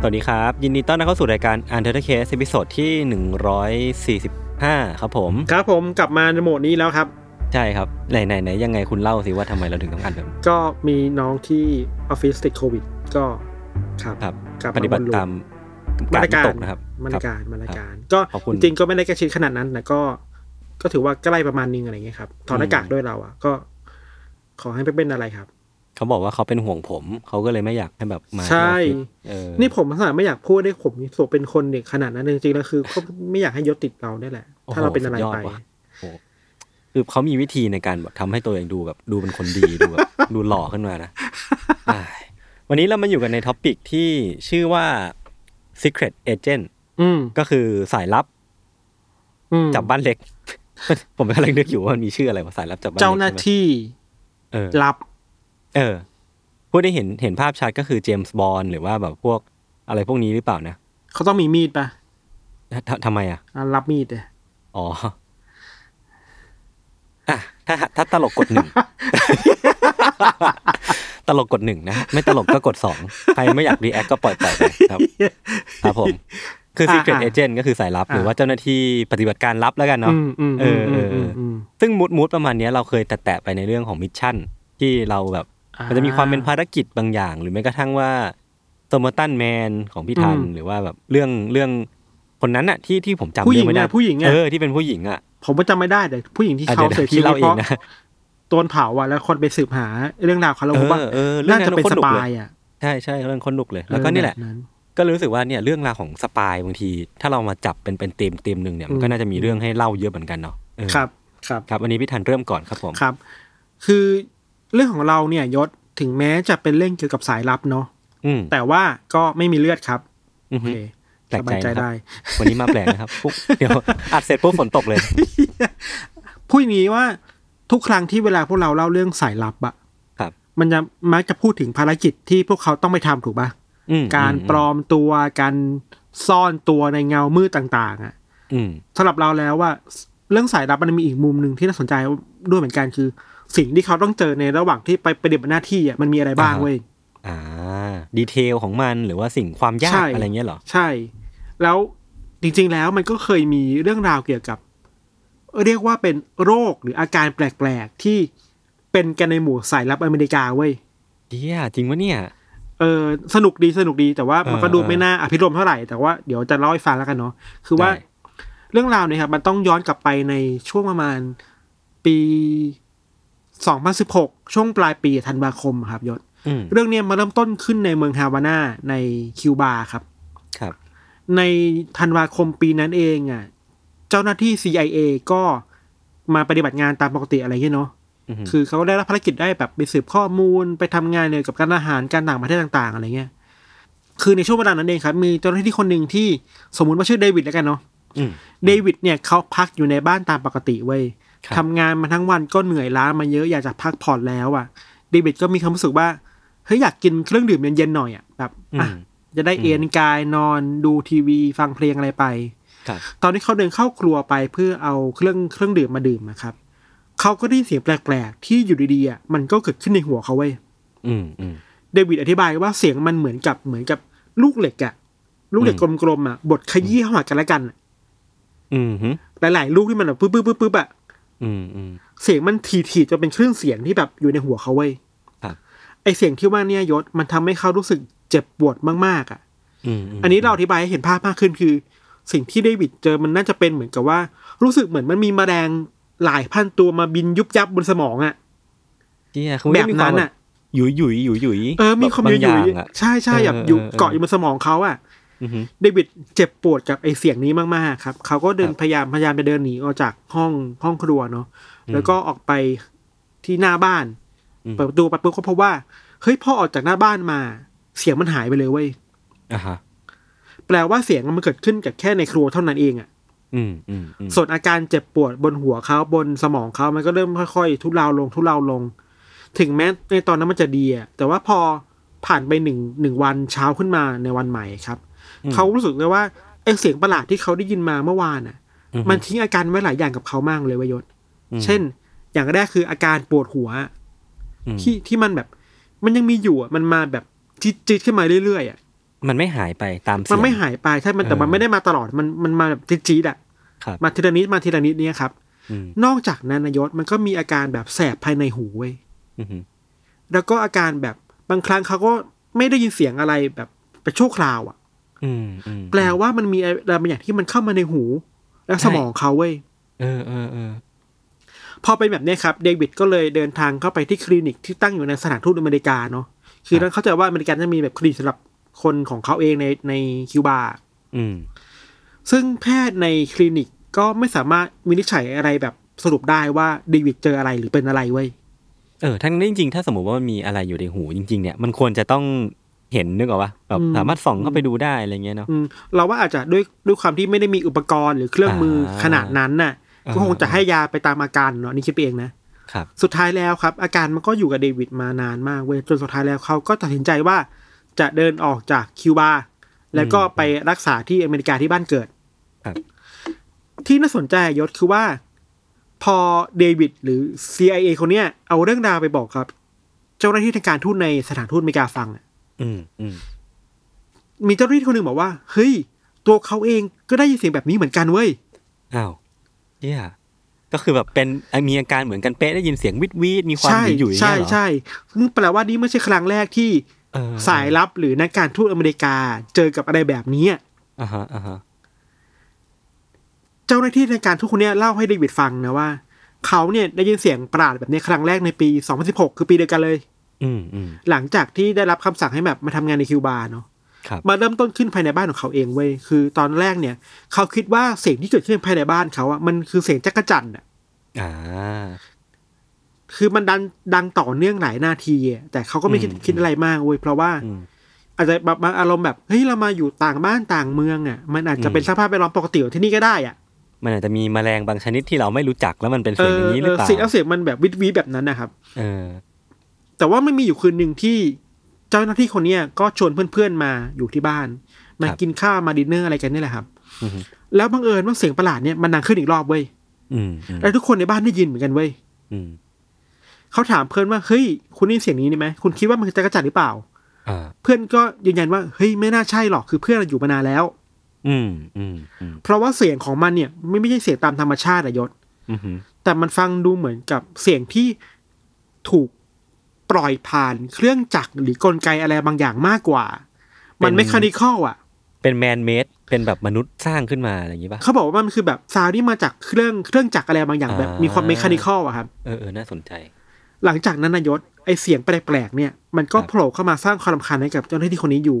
สวัสดีครับ ยินดีต้อนรับเข้าสู่รายการ Untitled Case ตอนที่ 145 ครับผม ครับผมกลับมาในโหมดนี้แล้วครับ ใช่ครับ ไหนไหนไหนยังไงคุณเล่าสิว่าทำไมเราถึงต้องอันแบบก็มีน้องที่ออฟฟิศติดโควิด ก็ครับครับกลับปฏิบัติตามมาตรการตกนะครับมาตรการคบมาตรการคบก็ขอบคุณจริงๆก็ไม่ได้กระชิดขนาดนั้นแต่ก็ ก็ถือว่าใกล้ประมาณนึงอะไรเงี้ยครับถอดหน้ากากอืมด้วยเราอะก็ ขอให้ไม่เป็นอะไรครับ เขาบอกว่าเขาเป็นห่วงผม เขาก็เลยไม่อยากให้แบบมาที่ใช่ออฟฟิศเออนี่ผมขนาดไม่อยากพูดได้ผมนี่ตัวเป็นคนเด็กขนาดนั้นจริงๆแล้วคือก็ไม่อยากให้ยศติดเราได้แหละ ถ้าเราเป็นอะไรสุดยไปว่ะโอ้คือเขามีวิธีในการแบบทำให้ตัวเองดูแบบดูเป็นคนดีดูแบบดูหล่อขึ้นมานะอ้ายวันนี้เรามาอยู่กันใน topic ที่ชื่อว่า Secret Agent อืมก็คือสายลับอืมจับบ้านเล็ก ผมกำลังนึกอยู่ว่ามันมีชื่ออะไรว่าสายลับจับบ้านเล็กเจ้าหน้าใช่ไมที่เออรับ เออพูดได้เห็นเห็นภาพชัดก็คือเจมส์บอนด์หรือว่าแบบพวกอะไรพวกนี้หรือเปล่านะเขาต้องมีมีดปะททำไมอะอะรับมีดเลยอ๋ออะถ้าถ้าตลกกดหนึ่ง ตลกกดหนึ่งนะ ไม่ตลกก็กดสองใครไม่อยาก react ก็ปล่อยปล่อยไปครับ ครับผม คือ Secret Agent ก็คือสายลับ หรือว่าเจ้าหน้าที่ปฏิบัติการลับแล้วกันเนาะอืมอืมเออเออเอออืมซึ่งมูดมูดประมาณเนี้ยเราเคยแตะๆไปในเรื่องของมิชชั่น ที่เราแบบอ่า มัมันจะมีความเป็นภารกิจบางอย่าง หรือแม้กระทั่งว่าโตมตันแมนของพี่ทันอืมหรือว่าแบบเรื่องเรื่องคนนั้นอะที่ที่ผมจำผู้หญิเรื่องงไม่ได้อะผู้หญิงอะเออที่เป็นผู้หญิงอะผมก็จำไม่ได้แต่ผู้หญิงที่อะเขาเดี๋ยวเสียชีพี่วิตเล่าเอเพงราะนะโดนเผาอะแล้วคนไปสืบหาเรื่องราวเขาแล้วเออว่าเออเรื่องน่านั้นจะเป็นคนสลุกปาเลยยอะใช่ใช่เรื่องคนลุกเลย แล้วก็นี่แหละเออบบก็เลยรู้สึกว่าเนี่ยเรื่องราวของสปายบางที ถ้าเรามาจับเป็นเป็นเต็มเต็มหนึ่งเนี่ยมันก็อืมน่าจะมีเรื่องให้เล่าเยอะเหมือนกันเนาะเออครับ ครับครับวันนี้พี่ทันเริ่มก่อนครับผมครับ คือ เรื่องของเราเนี่ยยศถึงแม้จะเป็นเรื่องเกี่ยวกับสายลับเนาะอืมแต่ว่าก็ไม่มีเลือดครับอือโอฮึเคแปลสกบาใจยใจนะครับได้ วันนี้มาแปลกนะครับปุ๊บเดี๋ยวอัดเสร็จปุ๊บฝนตกเลยพูดอย่างนี้ว่าทุกครั้งที่เวลาพวกเราเล่าเรื่องสายลับอะครับ มันจะมักจะพูดถึงภารกิจที่พวกเขาต้องไปทำถูกปะอืมการปลอมตัวการซ่อนตัวในเงามืดต่างๆอะอืมสำหรับเราแล้วว่า เรื่องสายลับมันมีอีกมุมหนึ่งที่น่าสนใจด้วยเหมือนกันคือ สิ่งที่เขาต้องเจอในระหว่างที่ไปปฏิบัติหน้าที่อะมันมีอะไรบ้างอ่าฮะเว้ยอ่าดีเทลของมันหรือว่าสิ่งความยาใช่กอะไรเงี้ยเหรอ ใช่ แล้วจริง ๆ แล้วมันก็เคยมีเรื่องราวเกี่ยวกับ เรียกว่าเป็นโรคหรืออาการแปลกๆที่เป็นกันในหมู่สายลับอเมริกาเว้ยเดียจริงวะเนี่ยเออสนุกดีสนุกดีแต่ว่ามันก็เออดูเออไม่น่าอภิรมย์เท่าไหร่แต่ว่าเดี๋ยวจะเล่าให้ฟังแล้วกันเนาะคือว่าได้เรื่องราวเนี่ยครับมันต้องย้อนกลับไปในช่วงประมาณปี 2016 ช่วงปลายปีธันวาคมครับยศอืมเรื่องเนี้ยมาเริ่มต้นขึ้นในเมืองฮาวาน่าในคิวบาครับ ครับ ในธันวาคมปีนั้นเองอะ เจ้าหน้าที่ CIA ก็มาปฏิบัติงานตามปกติอะไรเงี้ยเนาะอือฮึคือเขาได้รับภารกิจได้แบบไปสืบข้อมูลไปทำงานเนี่ยกับการอาหารการต่างประเทศต่าง ๆ อะไรเงี้ย คือในช่วงเวลานั้นเองครับ มีเจ้าหน้าที่คนหนึ่งที่สมมุติว่าชื่อเดวิดแล้วกันเนาะอืมเดวิดเนี่ยเขาพักอยู่ในบ้านตามปกติเว้ยครับ ทำงานมาทั้งวันก็เหนื่อยล้ามาเยอะอยากจะพักผ่อนแล้วอะเดวิดก็มีความรู้สึกว่าเฮ้ยอยากกินเครื่องดื่มเย็นๆหน่อยอะแบบอะอืมจะได้อืมเอนกายนอนดูทีวีฟังเพลงอะไรไปครับตอนที่เขาเดินเข้าครัวไปเพื่อเอาเครื่องเครื่องดื่มมาดื่มนะครับเขาก็ได้ยินเสียงแปลกๆ ที่อยู่ดีๆอะมันก็เกิดขึ้นในหัวเขาเว้ยอืมอืมเดวิดอธิบายว่าเสียงมันเหมือนกับเหมือนกับลูกเหล็กอะลูกเหล็กอืมกลมๆอะบดขยี้เข้าหากันและกันอะอืมฮึหลายๆ ลูกที่มันแบบปึ๊บปึ๊บปึ๊บปึ๊บอะ อืมอืมเสียงมันถี่ๆจนเป็นคลื่นเสียงที่แบบอยู่ในหัวเขาเว้ยครับไอเสียงที่ว่าเนี่ยยศมันทำให้เขารู้สึกเจ็บปวดมากๆอะอืมมอันนี้เราอธิบายให้เห็นภาพมากขึ้นคือ สิ่งที่เดวิดเจอมันน่าจะเป็นเหมือนกับว่า รู้สึกเหมือนมันมีแมลงหลายพันตัวมาบินยุบยับบนสมองอะเชี่ยคือแบบมีควานั้มนแบอะบหยุยหยุยหยุยหยุยเออมีความแบบอยู่บางอยู่อย่างอะใช่ใช่เออแบบอยู่เออเออเกาะอยู่บนสมองเขาอะอือหือ เดวิดเจ็บปวดกับไอเสียงนี้มากๆครับ เขาก็เดินครับพยายามพยายามจะเดินหนีออกจากห้องห้องครัวเนาะอืมแล้วก็ออกไปที่หน้าบ้านอืมเปิดประตูไปปุ๊บก็พบว่าเฮ้ยพอออกจากหน้าบ้านมา เสียงมันหายไปเลยเว้ยอ่าฮะแปลว่าเสียงมันเกิดขึ้นกับแค่ในครัวเท่านั้นเองอะอืมอืมอืมส่วนอาการเจ็บปวดบนหัวเขาบนสมองเขามันก็เริ่มค่อยๆ ทุเลาลงทุเลาลง ถึงแม้ในตอนนั้นมันจะดีอะแต่ว่าพอผ่านไปหนึ่งหนึ่งวันเช้าขึ้นมาในวันใหม่ครับ เขารู้สึกเลยว่าไอเสียงประหลาดที่เขาได้ยินมาเมื่อวานอะอือหือมันทิ้งอาการไว้หลายอย่างกับเขามากเลยเวยยศอืมเช่น อย่างแรกคืออาการปวดหัวอืมที่ที่มันแบบ มันยังมีอยู่อะมันมาแบบจี๊ดๆขึ้นมาเรื่อยๆอะมันไม่หายไปตามเสียงมันไม่หายไปใช่มันแต่เออมันไม่ได้มาตลอดมันมันมาแบบจี๊ดๆอะครับมาทีละนิดมาทีละนิดเนี่ยครับอืมนอกจากนั้นนายศมันก็มีอาการแบบแสบภายในหูเว้ยอือหือแล้วก็อาการแบบบางครั้งเขาก็ไม่ได้ยินเสียงอะไรแบบไปชั่วคราวอะอืมอืม แปลว่ามันมีอะไรบางอย่างที่มันเข้ามาในหู และสมองเขาเว้ยเออเออเออพอเป็นแบบเนี้ยครับ เดวิดก็เลยเดินทางเข้าไปที่คลินิกที่ตั้งอยู่ในสถานทูตอเมริกาเนาะคือต้องเข้าใจว่าอเมริกันจะมีแบบคลินิกสำหรับคนของเขาเองในในคิวบาอืมซึ่งแพทย์ในคลินิกก็ไม่สามารถวินิจฉัยอะไรแบบสรุปได้ว่าเดวิดเจออะไรหรือเป็นอะไรเว้ยเออทั้งนี้จริงๆ ถ้าสมมติว่ามันมีอะไรอยู่ในหูจริง ๆ เนี่ย มันควรจะต้อง เห็นนึกออกปะแบบอืมสามารถส่องเข้าไปดูได้อะไรเงี้ยเนาะอืมเราว่าอาจจะด้วยด้วยความที่ไม่ได้มีอุปกรณ์หรือเครื่องมืออาขนาดนั้นน่ะอ่าก็คงจะให้ยาไปตามอาการเนาะนี่คิดไปเองนะครับสุดท้ายแล้วครับ อาการมันก็อยู่กับเดวิดมานานมากเว้ยจนสุดท้ายแล้วเขาก็ตัดสินใจว่าจะเดินออกจากคิวบาแล้วก็ไปรักษาที่อเมริกาที่บ้านเกิดครับที่น่าสนใจยศคือว่า พอเดวิดหรือ CIA คนเนี้ยเอาเรื่องราวไปบอกครับ เจ้าหน้าที่ทางการทูตในสถานทูตอเมริกาฟังอะ อืมอืมมีเจ้าหน้าที่คนหนึ่งบอกว่า เฮ้ย ตัวเขาเองก็ได้ยินเสียงแบบนี้เหมือนกันเว้ยอ้าวเยี่ยก็คือแบบเป็นมีอาการเหมือนกันเป๊ะได้ยินเสียงวิดวีดมีความใช่หยุ่ยๆใช่เนี่ยเหรอใช่ซึ่งแปลว่านี่ไม่ใช่ครั้งแรกที่เออสายลับหรือนักการทูตอเมริกาเจอกับอะไรแบบนี้อะอ่าฮะอ่าฮะเจ้าหน้าที่ในการทูตคนเนี้ยเล่าให้เดวิดฟังนะว่าเขาเนี่ยได้ยินเสียงประหลาดแบบนี้ครั้งแรกในปี 2016 คือปีเดียวกันเลยอืมอืม หลังจากที่ได้รับคำสั่งให้แบบมาทำงานในคิวบาเนาะครับมาเริ่มต้นขึ้นภายในบ้านของเขาเองเว้ยคือตอนแรกเนี่ย เขาคิดว่าเสียงที่เกิดขึ้นภายในบ้านเขาอะมันคือเสียงจักรจั่นอะอ่าคือมันดังดังต่อเนื่องหลายนาทีอะแต่เขาก็ไม่คิดอืมคิดอะไรมากเว้ยเพราะว่าอืมอาจจะแบบบางอารมณ์แบบเฮ้ยเรามาอยู่ต่างบ้านต่างเมืองอะมันอาจจะเป็นสภาพแวดล้อมปกติของที่นี่ก็ได้อะมันอาจจะมีแมลงบางชนิดที่เราไม่รู้จักแล้วมันเป็นเอเสียงออย่างนี้หเอรืออเปล่าเสียงเอาเสียงมันแบบวิดวีแบบนั้นนะครับ เออ แต่ว่าไม่มีอยู่คืนหนึ่งที่เจ้าหน้าที่คนเนี้ยก็ชวนเพื่อนๆมาอยู่ที่บ้าน มาครับกินข้าวมาดินเนอร์อะไรกันนี่แหละครับอือฮึแล้วบังเอิญว่าเสียงประหลาดเนี่ยมันดังขึ้นอีกรอบเว้ยอืมอืมแล้วทุกคนในบ้านได้ยินเหมือนกันเว้ยอืมเขาถามเพื่อนว่าเฮ้ย คุณได้ยินเสียงนี้นี่ไหมคุณคิดว่ามันคือจักรจันทร์หรือเปล่าอ่าเพื่อนก็ยืนยันว่าเฮ้ยไม่น่าใช่หรอกคือเพื่อนเราอยู่มานานแล้วอืมอืมอืมเพราะว่าเสียงของมันเนี่ย ไม่ไม่ใช่เสียงตามธรรมชาติอะยศอือฮึแต่มันฟังดูเหมือนกับเสียงที่ถูก ปล่อยผ่านเครื่องจักรหรือกลไกอะไรบางอย่างมากกว่า มัน mechanical อะ เป็น man-made เป็นแบบมนุษย์สร้างขึ้นมาอะไรอย่างนี้ป่ะเขาบอกว่ามันคือแบบ sound ที่มาจากเครื่องเครื่องจักรอะไรบางอย่างแบบอ่ามีมีความ mechanical อะครับเออเออน่าสนใจ หลังจากนั้นนายศไอเสียงแปลกๆเนี่ย มันก็ครับโผล่เข้ามาสร้างความรำคาญให้กับเจ้าหน้าที่คนนี้อยู่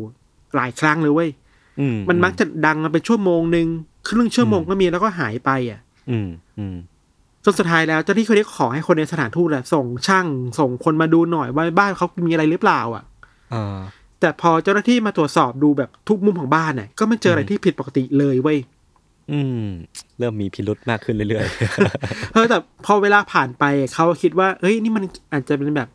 หลายครั้งเลยเว้ยอืมันมักจะดังมาเป็นชั่วโมงหนึ่งครึ่งชั่วโมงก็มีแล้วก็หายไปอะ อืมอืม จนสุดท้ายแล้วเจ้าหน้าที่คนนี้ขอให้คนในสถานทูตอะส่งช่างส่งคนมาดูหน่อยว่าบ้านเขามีอะไรหรือเปล่า อะอ่าแต่พอเจ้าหน้าที่มาตรวจสอบดูแบบทุกมุมของบ้านน่ะก็ไม่เจออะไรอืมที่ผิดปกติเลยเว้ยอืม เริ่มมีพิรุธมากขึ้นเรื่อยเออแต่พอเวลาผ่านไปเขาคิดว่าเอ้ยนี่มันอาจจะเป็นแบบ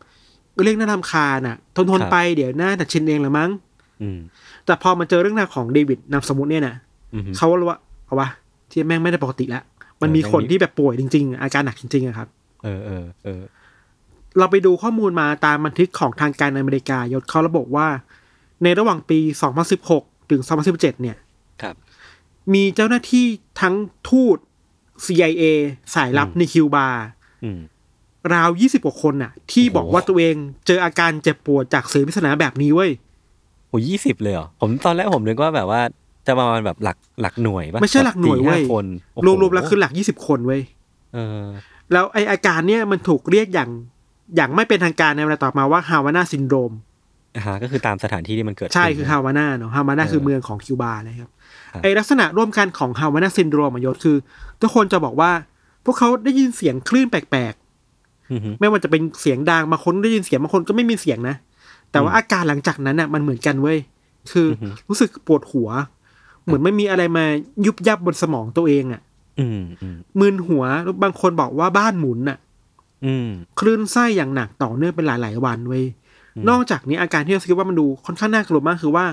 เรื่องน่ารำคาญน่ะ ทนทนครับไปเดี๋ยวหน้าแต่ชินเองละมั้งๆอืมแต่พอมาเจอเรื่องราวของเดวิดนามสมมุติเนี่ยนะอืมเขาก็รู้ว่าเอาวะที่แม่งไม่ได้ปกติแล้ว มันมีเออคนแม่งมีที่แบบป่วยจริง ๆ อาการหนักจริงๆอะครับ เออเออเออเราไปดูข้อมูลมาตามบันทึกของทางการอเมริกายศเขาระบุว่า ในระหว่างปี 2016 ถึง 2017 เนี่ย ครับ มีเจ้าหน้าที่ทั้งทูต CIA สายลับอืมในคิวบาอืมราว 20 กว่าคนน่ะ ที่โอ้โหบอกว่าตัวเองเจออาการเจ็บปวดจากเสียงปริศนาแบบนี้เว้ยโอ้ยี่สิบเลยเหรอ ผมตอนแรกผมนึกว่าแบบว่า จะประมาณแบบหลักหลักหน่วยปะไม่ใช่หลักหน่วยสี่เว้ยคนโอ้โหรวมๆแล้วคือหลักยี่สิบคนเว้ยเออ แล้วไออาการเนี่ยมันถูกเรียกอย่างอย่างไม่เป็นทางการในเวลาต่อมาว่าฮาวานาซินโดรมอ่าฮะก็คือตามสถานที่ที่มันเกิดใช่ขึ้นคือนะฮาวานาเนาะฮาวานาเออคือเมืองของคิวบานะครับครับไอลักษณะร่วมกันของฮาวานาซินโดรมอะยศคือ ทุกคนจะบอกว่า พวกเขาได้ยินเสียงคลื่นแปลกอือฮึๆไม่ว่าจะเป็นเสียงดังบางคนได้ยินเสียงบางคนก็ไม่มีเสียงนะแต่ว่าอืมอาการหลังจากนั้นน่ะมันเหมือนกันเว้ยคือออฮึรู้สึกปวดหัว เหมือนไม่มีอะไรมายุบยับบนสมองตัวเองอะอืมอืมมึนหัวแล้วบางคนบอกว่าบ้านหมุนน่ะอืมคลื่นไส้อย่างหนักต่อเนื่องเป็นหลาย ๆ วันเว้ยนอกจากนี้อาการที่เราคิดว่ามันดูค่อนข้างน่ากลัวมากคือว่า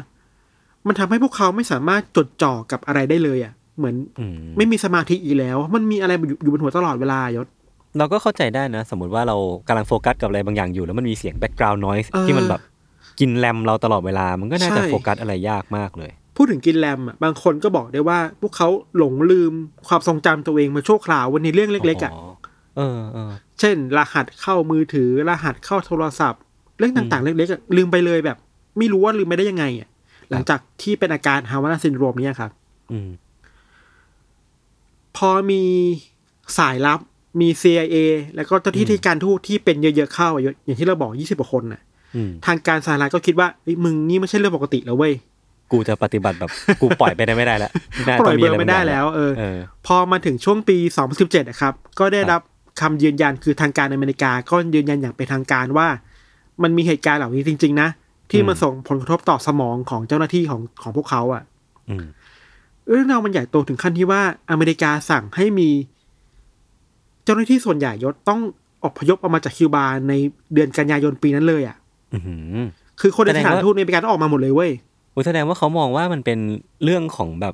มันทำให้พวกเขาไม่สามารถจดจ่อกับอะไรได้เลยอะ เหมือนอืมไม่มีสมาธิอีกแล้ว มันมีอะไรอยู่อยู่บนหัวตลอดเวลายศเราก็เข้าใจได้นะ สมมติว่าเรากำลังโฟกัสกับอะไรบางอย่างอยู่ แล้วมันมีเสียงแบ็กกราวน์ noise เออที่มันแบบกินแรมเราตลอดเวลา มันก็น่าจะใช่โฟกัสอะไรยากมากเลย พูดถึงกินแรมอะบางคนก็บอกได้ว่า พวกเขาหลงลืมความทรงจำตัวเองมาชั่วคราววันนี้เรื่องเล็กๆอะเออเออ เช่น รหัสเข้ามือถือ รหัสเข้าโทรศัพท์ เรื่องต่างๆ เล็กๆอะลืมไปเลยแบบ ไม่รู้ว่าลืมไปได้ยังไงอะหลังจากที่เป็นอาการ Havana Syndrome เนี่ยครับอืม พอมีสายลับมี CIA แล้วก็เจ้าหน้าที่การทูตที่เป็นเยอะๆเข้าอะอย่างที่เราบอกยี่สิบกว่าคนน่ะอืมทางการสหรัฐก็คิดว่าเฮ้ยมึงนี่ไม่ใช่เรื่องปกติแล้วเว้ย กูจะปฏิบัติแบบกูปล่อยไปได้ไม่ได้แล้วน่าปล่อยต้งเบออะร์ไม่ได้บางย่างแล้วเออเออ พอมาถึงช่วงปี 2017นะครับ ก็ได้รับคำยืนยันคือทางการอเมริกา ก็ยืนยันอย่างเป็นทางการว่า มันมีเหตุการณ์เหล่านี้จริง ๆ นะ ที่มันส่งผลกระทบต่อสมองของเจ้าหน้าที่ของของพวกเขาอะอืมเรื่องราวมันใหญ่โตถึงขั้นที่ว่าอเมริกาสั่งให้มี เจ้าหน้าที่ส่วนใหญ่ยศต้องอพยพออกมาจากคิวบาในเดือนกันยายนปีนั้นเลยอะอือหือคือคนในแสดสงถานว่าทูตในอเมริกาต้องออกมาหมดเลยเว้ยอุ๊ย แสดงว่าเขามองว่ามันเป็นเรื่องของแบบ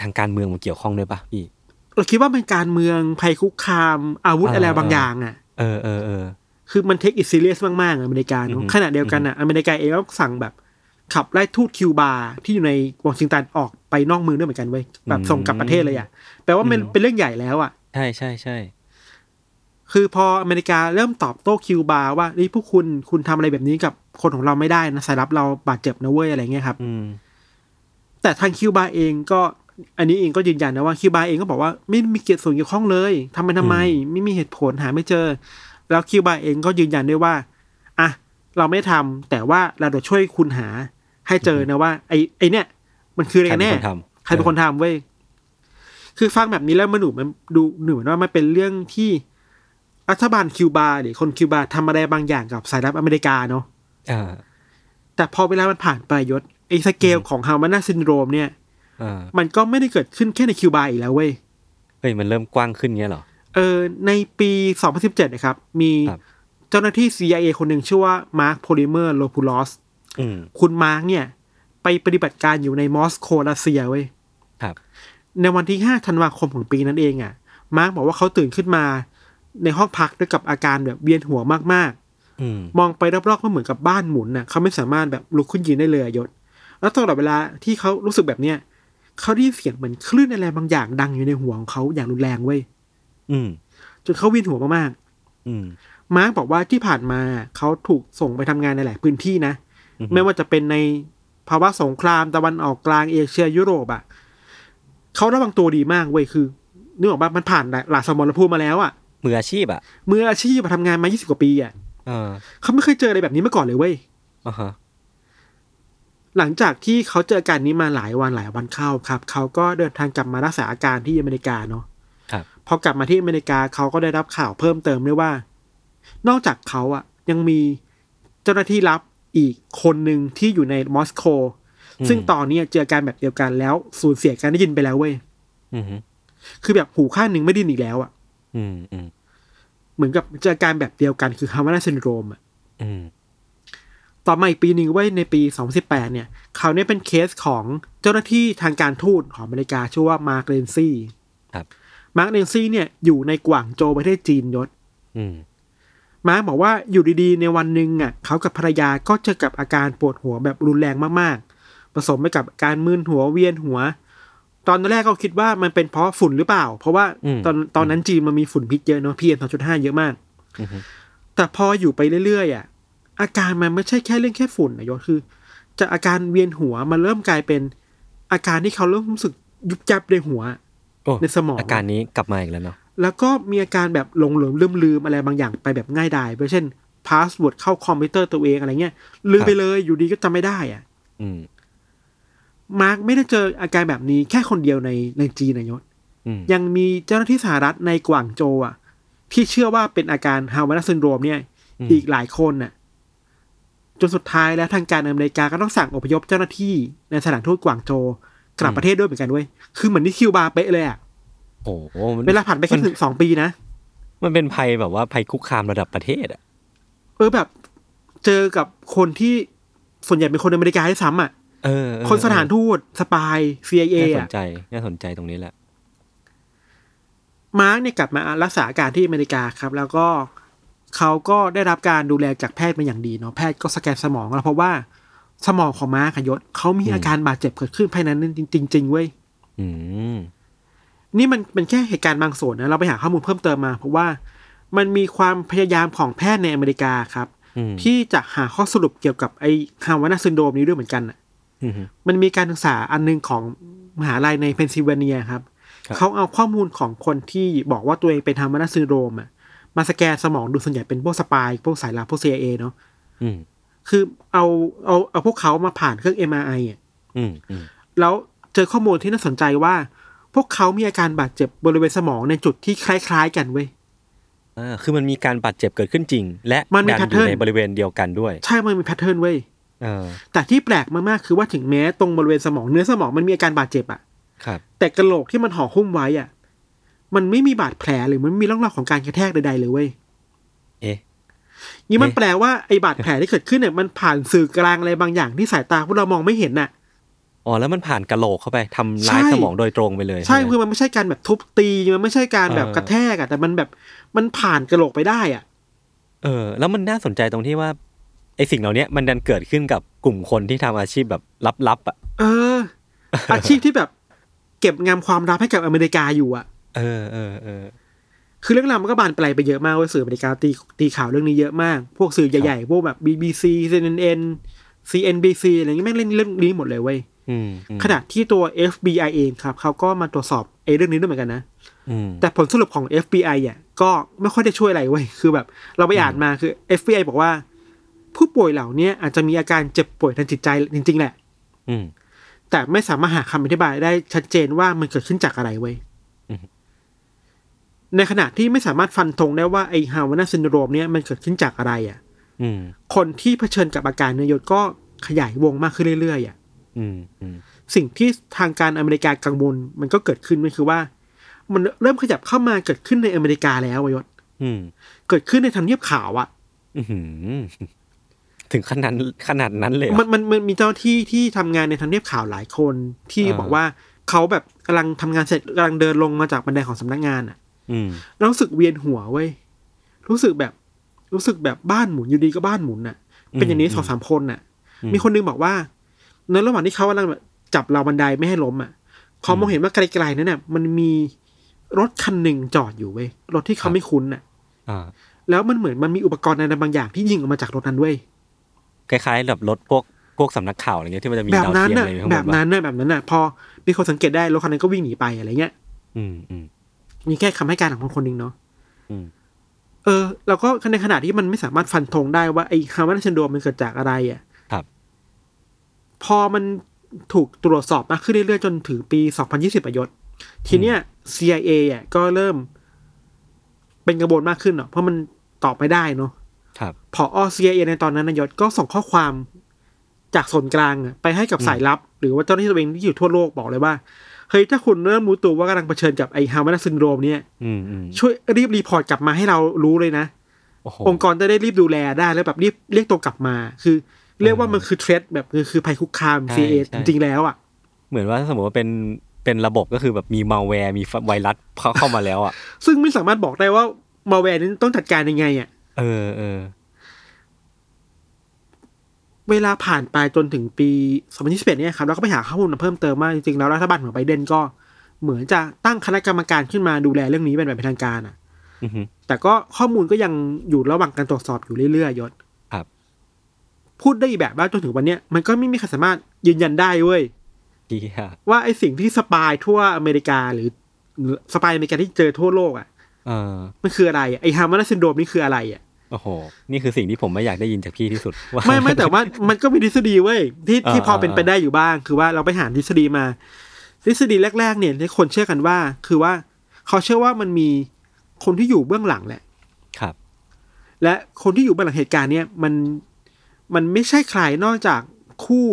ทางการเมืองมันเกี่ยวข้องด้วยปะพี่เราคิดว่าเป็นการเมืองภัยคุกคามอาวุธอ่าอะไรบางอย่างอะ เออเออเออคือมัน take it serious มากๆอะอเมริกาเนอือะอฮึขณะเดียวกันอะอเมริกาเองก็สั่งแบบ ขับไล่ทูตคิวบาที่อยู่ในวอชิงตันออกไปนอกเมืองด้วยเหมือนกันเว้ยแบบส่งกลับประเทศเลยอะแปลว่ามันเป็นเรื่องใหญ่แล้วอะ ใช่ใช่ใช่ คือพออเมริกาเริ่มตอบโต้คิวบาว่านี่พวกคุณคุณทำอะไรแบบนี้กับคนของเราไม่ได้นะสายลับเราบาดเจ็บนะเว้ยอะไรเงี้ยครับอืมแต่ทางคิวบาเองก็ อันนี้เองก็ยืนยันนะว่าคิวบาเองก็บอกว่าไม่มีเกียรติส่วนเกี่ยวข้องเลยทำไปทำไม ไม่มีเหตุผลหาไม่เจอ แล้วคิวบาเองก็ยืนยันด้วยว่าอะเราไม่ทำแต่ว่าเราจะช่วยคุณหา ให้เจอนะว่า ไอ้ไอ้เนี่ย มันคืออะไรกันแน่ใครเป็นคนทำใครเป็นคนทำเว้ยคือฟังแบบนี้แล้วมันดูมันดูหนูเหมือนว่ามันเป็นเรื่องที่ รัฐบาลคิวบาหรือคนคิวบาทำอะไรบางอย่างกับสายลับอเมริกาเนาะอ่าแต่พอเวลามันผ่านไปยศไอ้สเกลของ Havana Syndrome เนี่ยอ่ามันก็ไม่ได้เกิดขึ้นแค่ในคิวบาอีกแล้วเว้ยเฮ้ยมันเริ่มกว้างขึ้นเงี้ยเหรอ เออ ในปี 2017 นะครับ มีครับเจ้าหน้าที่ CIA คนหนึ่งชื่อว่า Marc Polymeropoulos อืมคุณมาร์คเนี่ย ไปปฏิบัติการอยู่ในมอสโกรัสเซียเว้ยครับในวันที่ 5 ธันวาคมของปีนั้นเองอะ่ะ มาร์คบอกว่าเขาตื่นขึ้นมา ในห้องพักด้วยกับอาการแบบเวียนหัวมากอืมๆมองไปรอบๆก็เหมือนกับบ้านหมุนน่ะเขาไม่สามารถแบบลุกขึ้นยืนได้เลยอะยศ แล้วตลอดเวลาที่เขารู้สึกแบบเนี้ยเขาได้ยินเสียงเหมือนคลื่นอะไรบางอย่างดังอยู่ในหัวของเขาอย่างรุนแรงเว้ยอืมจนเขาเวียนหัวมากๆอืมมาร์กบอกว่าที่ผ่านมาเขาถูกส่งไปทำงานในหลายพื้นที่นะอือฮึไม่ว่าจะเป็นในภาวะสงครามตะวันออกกลางเอเชียยุโรปอะเขาระวังตัวดีมากเว้ยคือนึกออกปะมันผ่านหลายสมรภูมิมาแล้วอะ มืออาชีพอะมืออาชีพมาทำงานมา 20 กว่าปีอะเออเขาไม่เคยเจออะไรแบบนี้มาก่อนเลยเว้ยอ่าฮะหลังจากที่เขาเจออาการนี้มาหลายวันหลายวันเข้าครับ เขาก็เดินทางกลับมารักษาอาการที่อเมริกาเนาะครับพอกลับมาที่อเมริกาเขาก็ได้รับข่าวเพิ่มเติมด้วยว่า นอกจากเขาอะยังมีเจ้าหน้าที่ลับอีกคนหนึ่งที่อยู่ในมอสโกซึ่งตอนนี้เจออาการแบบเดียวกันแล้วสูญเสียการได้ยินไปแล้วเว้ยอืมคือแบบหูข้างหนึ่งไม่ได้ยินอีกแล้วอะ อืมอืมเหมือนกับเจออาการแบบเดียวกันคือ Havana Syndrome อะอืมต่อมาอีกปีหนึ่งเว้ยในปี 2018 เนี่ยเขาเนี่ยเป็นเคสของเจ้าหน้าที่ทางการทูตของอเมริกาชื่อว่ามาร์กเลนซี่ครับมาร์กเลนซี่เนี่ยอยู่ในกวางโจวประเทศจีนยศอืมมาร์กบอกว่าอยู่ดีๆ ในวันหนึ่งอะเขากับภรรยาก็เจอกับอาการปวดหัวแบบรุนแรงมากๆ ผสมไปกับการมึนหัวเวียนหัว ตอนแรกก็คิดว่ามันเป็นเพราะฝุ่นหรือเปล่า เพราะว่าอืมตอนตอนนั้นจีนมันมีฝุ่นพิษเยอะเนาะพีเอ็มสองจุดห้าเยอะมากอืมแต่พออยู่ไปเรื่อยๆอะอาการมันไม่ใช่แค่เรื่องแค่ฝุ่นนะยศคือจากอาการเวียนหัวมันเริ่มกลายเป็นอาการที่เขาเริ่มรู้สึกยุบยับในหัวโอ้ในสมองอาการนี้กลับมาอีกแล้วเนาะแล้วก็มีอาการแบบหลงเหลืมลืมลืมอะไรบางอย่างไปแบบง่ายดายไปเช่นpassword เข้าคอมพิวเตอร์ตัวเองอะไรเงี้ยลืมไปเลยอยู่ดีก็จำไม่ได้อะอื มมาร์กไม่ได้เจออาการแบบนี้แค่คนเดียวในในจีนนะยศอืมยังมีเจ้าหน้าที่สหรัฐในกวางโจวอะ ที่เชื่อว่าเป็นอาการ Havana Syndrome เนี่ย อีกหลายคนน่ะ จนสุดท้ายแล้วทางการอเมริกาก็ต้องสั่งอพยพเจ้าหน้าที่ในสถานทูตกวางโจวกลับประเทศด้วยเหมือนกันเว้ยคือเหมือนที่คิวบาเป๊ะเลยอะโอ้โหมันเวลาผ่านไปแค่ถึงสองปีนะ มันเป็นภัยแบบว่าภัยคุกคามระดับประเทศอะ เออแบบ เจอกับคนที่ส่วนใหญ่เป็นคนอเมริกาให้ซ้ำอะ เออเออ คนสถานทูต spy CIA น่าสนอะใจน่าสนใจตรงนี้แหละ มาร์กเนี่ยกลับมารักษาอาการที่อเมริกาครับ แล้วก็เขาก็ได้รับการดูแลจากแพทย์เป็นอย่างดีเนาะแพทย์ก็สแกนสมองแล้วเพราะว่าสมองของมาร์กอะยศเขามีอืมอาการบาดเจ็บเกิดขึ้นภายในนั้นจริง ๆ เว้ยอืมนี่มันเป็นแค่เหตุการณ์บางส่วนนะเราไปหาข้อมูลเพิ่มเติมมา เพราะว่ามันมีความพยายามของแพทย์ในอเมริกาครับอืมที่จะหาข้อสรุปเกี่ยวกับไอ้ Havana Syndrome นี้ด้วยเหมือนกันน่ะอื มมันมีการศึกษาอันหนึ่งของมหาลัยในเพนซิลเวเนียครับครับ เขาเอาข้อมูลของคนที่บอกว่าตัวเองเป็น Havana Syndrome อะมาสแกนสมองดูส่วนใหญ่เป็นพวก spy พวกสายลับพวก CIA เนาะอืมคือเอาเอาเอาพวกเขามาผ่านเครื่อง MRI อะอืมอืมแล้วเจอข้อมูลที่น่าสนใจว่า พวกเขามีอาการบาดเจ็บบริเวณสมองในจุดที่คล้าย ๆ กันเว้ยอ่าคือมันมีการบาดเจ็บเกิดขึ้นจริง และมันมีดัอยู่ pattern ในบริเวณเดียวกันด้วย ใช่มันมี pattern เว้ยเออ แต่ที่แปลกมากๆคือว่าถึงแม้ตรงบริเวณสมองเนื้อสมองมันมีอาการบาดเจ็บอะครับแต่กะโหลกที่มันห่อหุ้มไว้อะ มันไม่มีบาดแผลหรือมันไม่มีร่องรอยของการกระแทกใดๆเลยเว้ยเอ๊ะนี่มันเอ๊ะแปลว่าไอ้บาดแผลที่เกิดขึ้นเนี่ยมันผ่านสื่อกลางอะไรบางอย่างที่สายตาพวกเรามองไม่เห็นน่ะอ๋อแล้วมันผ่านกะโหลกเข้าไปทำร้ายใช่สมองโดยตรงไปเลย ใช่ไหมคือมันไม่ใช่การแบบทุบตีมันไม่ใช่การแบบเออกระแทกอะแต่มันแบบมันผ่านกระโหลกไปได้อะ เออ แล้วมันน่าสนใจตรงที่ว่า ไอสิ่งเหล่านี้มันดันเกิดขึ้นกับกลุ่มคนที่ทำอาชีพแบบลับๆอะเออ อาชีพที่แบบเก็บงำความลับให้กับอเมริกาอยู่อะ เออเออเออคือเรื่องราวมันก็บานปลายไปเยอะมากเว่าสื่ออเมริกาตีตีข่าวเรื่องนี้เยอะมาก พวกสื่อใหญ่ๆ พวกแบบ BBC CNN CNBC อะไรเงี้ยแม่งเล่นเรื่องนี้หมดเลยเว้ยอืมอืมขณะที่ตัว FBI เองครับเขาก็มาตรวจสอบไอ้เรื่องนี้ด้วยเหมือนกันนะอืมแต่ผลสรุปของ FBI อะก็ไม่ค่อยได้ช่วยอะไรเว้ยคือแบบ เราไปอ่านมาคือ FBI บอกว่า ผู้ป่วยเหล่านี้อาจจะมีอาการเจ็บป่วยทางจิตใจจริง ๆ แหละ อืมแต่ไม่สามารถหาคำอธิบายได้ชัดเจนว่ามันเกิดขึ้นจากอะไรเว้ยอืมในขณะที่ไม่สามารถฟันธงได้ว่าไอ้ Havana Syndrome เนี่ยมันเกิดขึ้นจากอะไรอะอืมคนที่เผชิญกับอาการเนี่ยยศก็ขยายวงมากขึ้นเรื่อยๆอะอืมอืมสิ่งที่ทางการอเมริกากังวลมันก็เกิดขึ้นมันคือว่า มันเริ่มขยับเข้ามาเกิดขึ้นในอเมริกาแล้วอะยศอืมเกิดขึ้นในทำเนียบขาวอะอื้อหือ ถึงขนาดขนาดนั้นเลยเหรอมันมันมันมีเจ้าที่ที่ทำงานในทำเนียบข่าวหลายคนที่อ่าบอกว่าเขาแบบกำลังทำงานเสร็จกำลังเดินลงมาจากบันไดของสำนักงานอะอืมแล้วรู้สึกเวียนหัวเว้ยรู้สึกแบบรู้สึกแบบบ้านหมุนอยู่ดีก็บ้านหมุนน่ะ เป็นอย่างนี้สองสามคนน่ะอืมมีคนนึงบอกว่าในระหว่างที่เขากำลังแบบจับราวบันไดไม่ให้ล้มอะเขามองเห็นว่าไกลๆนั้นน่ะ มันมีรถคันหนึ่งจอดอยู่เว้ยรถที่เขาไม่คุ้นน่ะอ่าแล้วมันเหมือนมันมีอุปกรณ์อะไรบางอย่างที่ยิงออกมาจากรถนั้นเว้ย คล้ายๆแบบรถพวกพวกสำนักข่าวอะไรเงี้ยที่มันจะมีแบบดาวนั้นเทียมน่ะอะไรข้างแบบบนนั้นน่ะแบบนั้นน่ะพอมีคนสังเกตได้รถคันนั้นก็วิ่งหนีไปอะไรเงี้ย อืมอืมมีแค่คำให้การของคนคนหนึ่งเนาะ อืมเออแล้วก็ในขณะที่มันไม่สามารถฟันธงได้ว่าไอ้ฮาวานาเชนโดมันเกิดจากอะไรอะ ครับ พอมันถูกตรวจสอบมากขึ้นเรื่อยๆ จนถึงปี 2020ประยศ ทีเนี้ย CIA อะก็เริ่มเป็นกังวลมากขึ้นเนาะเพราะมันตอบไม่ได้เนาะ ครับพอ CIA ในตอนนั้นนะยศก็ส่งข้อความจากส่วนกลางอะไปให้กับสายลับ หรือว่าเจ้าหน้าที่ตัวเองที่อยู่ทั่วโลกบอกเลยว่าเฮ้ยถ้าคุณเริ่มรู้ตัวว่ากำลังเผชิญกับไอ้ Havana Syndrome เนี่ยอืมอืมช่วยรีบ report กลับมาให้เรารู้เลยนะโอ้โหองค์กรจะได้รีบดูแลได้แล้วแบบรีบเรียกตัวกลับมา คือ เรียกว่ามันคือ threat แบบคือคือภัยคุกคามใช่ CIA ใช่จริงๆแล้วอะ เหมือนว่าถ้าสมมติว่าเป็นเป็นระบบก็คือแบบมีมาแวร์มีไวรัสเข้าเข้ามาแล้วอะ ซึ่งไม่สามารถบอกได้ว่ามาแวร์นี้ต้องจัดการยังไงอะ เออเออ เวลาผ่านไปจนถึงปี2021เนี่ยครับเราก็ไปหาข้อมูลมาเพิ่มเติมว่าจริงๆแล้วรัฐบาลของไบเดนก็เหมือนจะตั้งคณะกรรมการขึ้นมาดูแลเรื่องนี้เป็นแบบเป็นทางการอะอือหือแต่ก็ข้อมูลก็ยังอยู่ระหว่างการตรวจสอบอยู่เรื่อยๆยศครับ พูดได้อีกแบบว่าจนถึงวันเนี้ยมันก็ไม่มีใครสามารถยืนยันได้เว้ยเฮียว่าไอ้สิ่งที่ spy ทั่วอเมริกาหรือหรือ spy อเมริกาที่เจอทั่วโลกอะเออมันคืออะไรอะไอ้ Havana Syndrome นี่คืออะไรอะ โอ้โห นี่คือสิ่งที่ผมไม่อยากได้ยินจากพี่ที่สุดว่าไม่ไม่แต่ว่ามันก็มีทฤษฎีเว้ยที่ที่อ่าพอเป็นไปได้อยู่บ้าง คือว่าเราไปหาทฤษฎีมา ทฤษฎีแรก ๆ เนี่ยที่คนเชื่อกันว่า คือว่าเขาเชื่อว่ามันมีคนที่อยู่เบื้องหลังแหละ ครับ และคนที่อยู่เบื้องหลังเหตุการณ์เนี่ยมันมันไม่ใช่ใครนอกจากคู่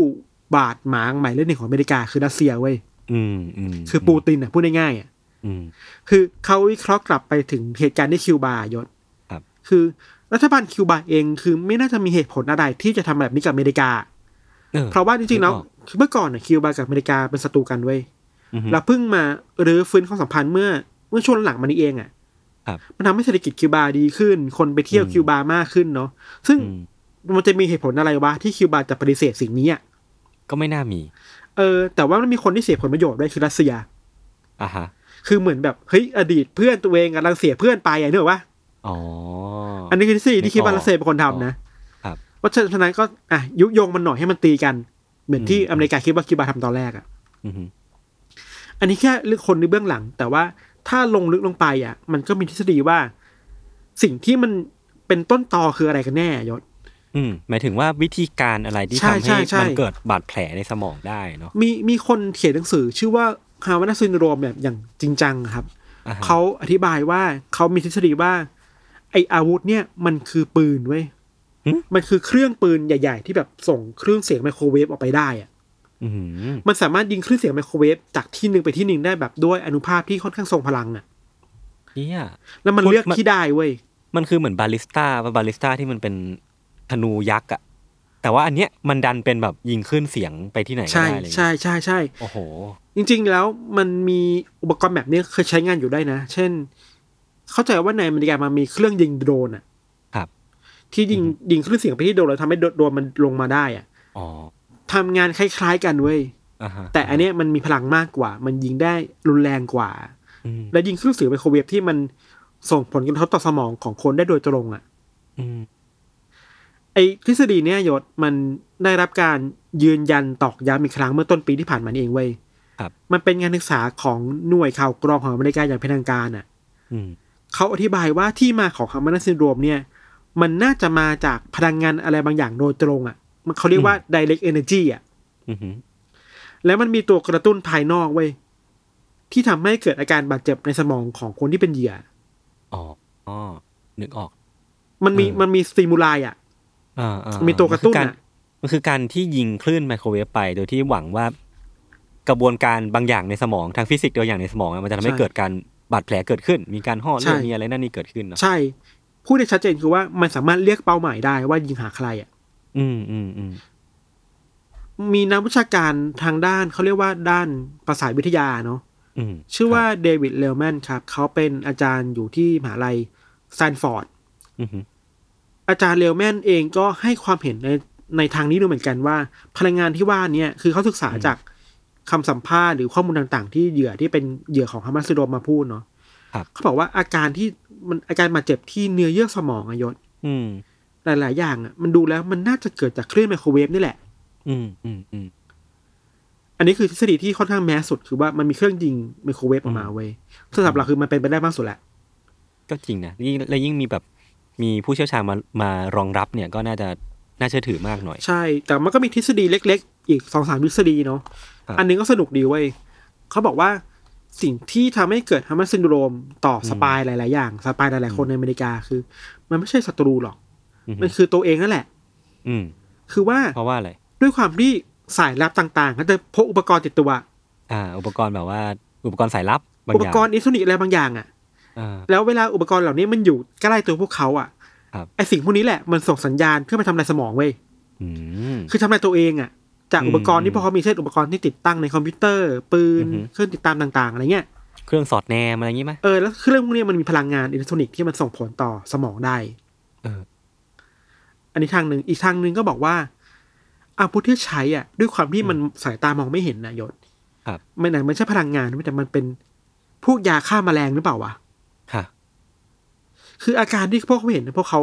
บาดหมางหมายเลขหนึ่งของอเมริกาคือรัสเซียเว้ยอืมอืมคือปูตินอะพูดง่ายๆอะอืมคือเขาวิเคราะห์กลับไปถึงเหตุการณ์ที่คิวบายศครับคือ รัฐบาลคิวบาเองคือไม่น่าจะมีเหตุผลอะไรที่จะทำแบบนี้กับอเมริกาเออเพราะว่าจริงๆแล้วนึกออกคือเมื่อก่อนน่ะคิวบากับอเมริกาเป็นศัตรูกันเว้ยอือฮึแล้วเพิ่งมารื้อฟื้นความสัมพันธ์เมื่อเมื่อช่วงหลังมานี้เองอะครับมันทำให้เศรษฐกิจคิวบาดีขึ้น คนไปเที่ยวอืมคิวบามากขึ้นเนาะซึ่งอืมมันจะมีเหตุผลอะไรวะที่คิวบาจะปฏิเสธสิ่งนี้อะก็ไม่น่ามี เออ แต่ว่ามันมีคนที่เสียผลประโยชน์ด้วยคือรัสเซียอะฮะคือเหมือนแบบเฮ้ยอดีตเพื่อนตัวเองกำลังเสียเพื่อนไปอะเนกอะวะ อ๋อ อันนี้คือทฤษฎีนึกที่คิดว่าออกรัสเซียเป็นคนทำนะครับเพราะฉะนั้นก็อะยุยงมันหน่อยให้มันตีกัน เหมือนที่อืมอเมริกาคิดว่าคิวบาทำตอนแรกอะอือฮึอันนี้แค่เรื่องคนในเบื้องหลัง แต่ว่าถ้าลงลึกลงไปอะ มันก็มีทฤษฎีว่า สิ่งที่มันเป็นต้นตอคืออะไรกันแน่ยศอืมหมายถึงว่าวิธีการอะไรที่ใช่ทำใช่ให้ใช่มันเกิดบาดแผลในสมองได้เนาะมีมีคนเขียนหนังสือ ชื่อว่าฮาวานาซินโดรมแบบอย่างจริงจังครับอ่าฮะเขาอธิบายว่าเขามีทฤษฎีว่า ไออาวุธเนี่ยมันคือปืนเว้ยมันคือเครื่องปืนใหญ่ ๆ ที่แบบส่งเครื่องเสียงไมโครเวฟออกไปได้อะอือหือมันสามารถยิงคลื่นเสียงไมโครเวฟจากที่หนึ่งไปที่หนึ่งได้แบบด้วยอนุภาคที่ค่อนข้างทรงพลังอะเนี่ยแล้วมันพูดเลือกมันที่ได้เว้ย มันคือเหมือน ballista ballista ที่มันเป็นธนูยักษ์อะแต่ว่าอันเนี้ยมันดันเป็นแบบยิงคลื่นเสียงไปที่ไหนก็ใช่ได้อะไรอย่างใช่เงี้ยใช่ใช่โอ้โห จริง ๆ แล้วมันมีอุปกรณ์แบบนี้เคยใช้งานอยู่ได้นะ เช่น เข้าใจว่าในอเมริกามันมีเครื่องยิงโดรนอะครับ ที่ยิงยิงคลื่นเสียงไปที่โดรนแล้วทำให้โดรนมันลงมาได้อะอ๋อทำงานคล้าย ๆ กันเว้ยอ่าฮะแต่อันเนี้ยมันมีพลังมากกว่า มันยิงได้รุนแรงกว่าอืมและยิงคลื่นเสียงไมโครเวฟที่มันส่งผลกระทบต่อสมองของคนได้โดยตรงอะอืมไอ้ทฤษฎีเนี่ยยศมันได้รับการยืนยันตอกย้ำอีกครั้งเมื่อต้นปีที่ผ่านมานี่เองเว้ยครับมันเป็นงานศึกษาของหน่วยข่าวกรองของอเมริกาอย่างเป็นทางการอะอืม เขาอธิบายว่าที่มาของ Havana Syndrome เนี่ย มันน่าจะมาจากพลังงานอะไรบางอย่างโดยตรงอะ มันเขาเรียกว่า direct energy อะอือหือแล้วมันมีตัวกระตุ้นภายนอกเว้ยที่ทำให้เกิดอาการบาดเจ็บในสมองของคนที่เป็นเหยื่ออ๋ออ๋อนึกออก มันมีเออมันมี stimuli อะอ่าอ่ามีตัวกระตุ้นมันอะมันคือการที่ยิงคลื่นไมโครเวฟไป โดยที่หวังว่ากระบวนการบางอย่างในสมองทางฟิสิกส์ตัวอย่างในสมองอะมันจะทำให้เกิดการ บาดแผลเกิดขึ้น มีการห้อเลือดมีอะไรนั่นนี่เกิดขึ้นเนาะใช่ พูดได้ชัดเจนคือว่ามันสามารถเลือกเป้าหมายได้ว่ายิงหาใครอะ อืมอืมอืมมีนักวิชาการทางด้านเขาเรียกว่าด้านประสาทวิทยาเนาะอืมชื่อว่าเดวิดเลลแมนครับ เขาเป็นอาจารย์อยู่ที่มหาลัยสแตนฟอร์ดอือหืออาจารย์เลลแมนเองก็ให้ความเห็นในในทางนี้ด้วยเหมือนกันว่า พลังงานที่ว่าเนี่ยคือเขาศึกษาจาก คำสัมภาษณ์หรือข้อมูลต่างๆ ที่เหยื่อที่เป็นเหยื่อของ Havana syndrome มาพูดเนาะครับเขาบอกว่าอาการที่มันอาการบาดเจ็บที่เนื้อเยื่อสมองอะยศอืมหลายๆ อย่างอะมันดูแล้วมันน่าจะเกิดจากคลื่นไมโครเวฟนี่แหละ อืมอืมอืมอันนี้คือทฤษฎีที่ค่อนข้าง mass สุดคือว่ามันมีเครื่องยิงไมโครเวฟออกมาเว้ยสำหรับเราคือมันเป็นไปได้มากสุดแหละ ก็จริงนะยิ่งและยิ่งมีแบบมีผู้เชี่ยวชาญมามารองรับเนี่ยก็น่าจะ น่าเชื่อถือมากหน่อย ใช่ แต่มันก็มีทฤษฎีเล็ก ๆ อีกสองสามทฤษฎีเนาะครับอันหนึงก็สนุกดีเว้ยเขาบอกว่าสิ่งที่ทำให้เกิด Havana syndrome ต่อ spy หลาย ๆ อย่าง spy หลาย ๆ คนในอเมริกาคือ มันไม่ใช่ศัตรูหรอกอือหืมันอคือตัวเองนั่นแหละ อืม คือว่าเพราะว่าอะไรด้วยความที่สายลับต่างๆเขาจะพกอุปกรณ์ติดตัว อ่า อุปกรณ์แบบว่า อุปกรณ์สายลับบางอย่างอุปกรณ์อิเล็กทรอนิกส์อะไรบางอย่างอะอ่าแล้วเวลาอุปกรณ์เหล่านี้มันอยู่ใกล้ตัวพวกเขาอะครับ ไอสิ่งพวกนี้แหละมันส่งสัญญาณเพื่อไปทำลายสมองเว้ยอืมคือทำลายตัวเองอะ จากอืมอุปกรณ์ที่พวกเขามีเช่นอุปกรณ์ที่ติดตั้งในคอมพิวเตอร์ ปืนอือฮึเครื่องติดตามต่างๆอะไรเงี้ยเครื่องสอดแนมอะไรอย่างงี้ไหมเออแล้วเครื่องพวกนี้มันมีพลังงานอิเล็กทรอนิกส์ที่มันส่งผลต่อสมองได้ เออ อันนี้ทางหนึ่งอีกทางหนึ่งก็บอกว่าอาวุธที่ใช้อะ ด้วยความที่มันสายตามองไม่เห็นนะยศครับมันไหนมันใช่พลังงานแต่มันเป็นพวกยาฆ่าแมลงหรือเปล่าวะค่ะ คืออาการที่พวกเขาเห็นพวกเขา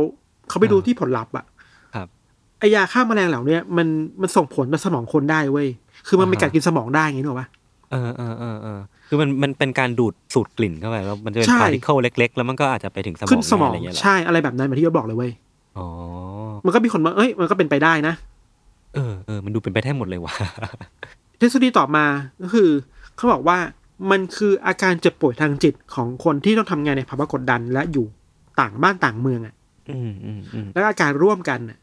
เขาไปดูอ่าที่ผลลัพธ์อะครับไอยาฆ่าแมลงเหล่าเนี้ยมันมันส่งผลต่อสมองคนได้เว้ยคือมันไปอ่าฮะกัดกินสมองได้ไงนึกออกปะเออเออเออเออคือมันมันเป็นการดูดสูดกลิ่นเข้าไปแล้วมันจะเป็นใช่ particle เล็ก ๆ แล้วมันก็อาจจะไปถึงสมองขึ้นสมองได้อะไรเงี้ยเหรอใช่อะไรแบบนั้นเหมือนที่ยศบอกเลยเว้ยอ๋อมันก็มีคนมาเอ้ยมันก็เป็นไปได้นะเออเออมันดูเป็นไปได้หมดเลยว่ะทฤษฎีต่อมาก็คือ เขาบอกว่ามันคืออาการเจ็บป่วยทางจิตของคนที่ต้องทำงานในภาวะกดดันและอยู่ ต่างบ้านต่างเมืองอะอืมอืมอืมแล้วอาการร่วมกันน่ะ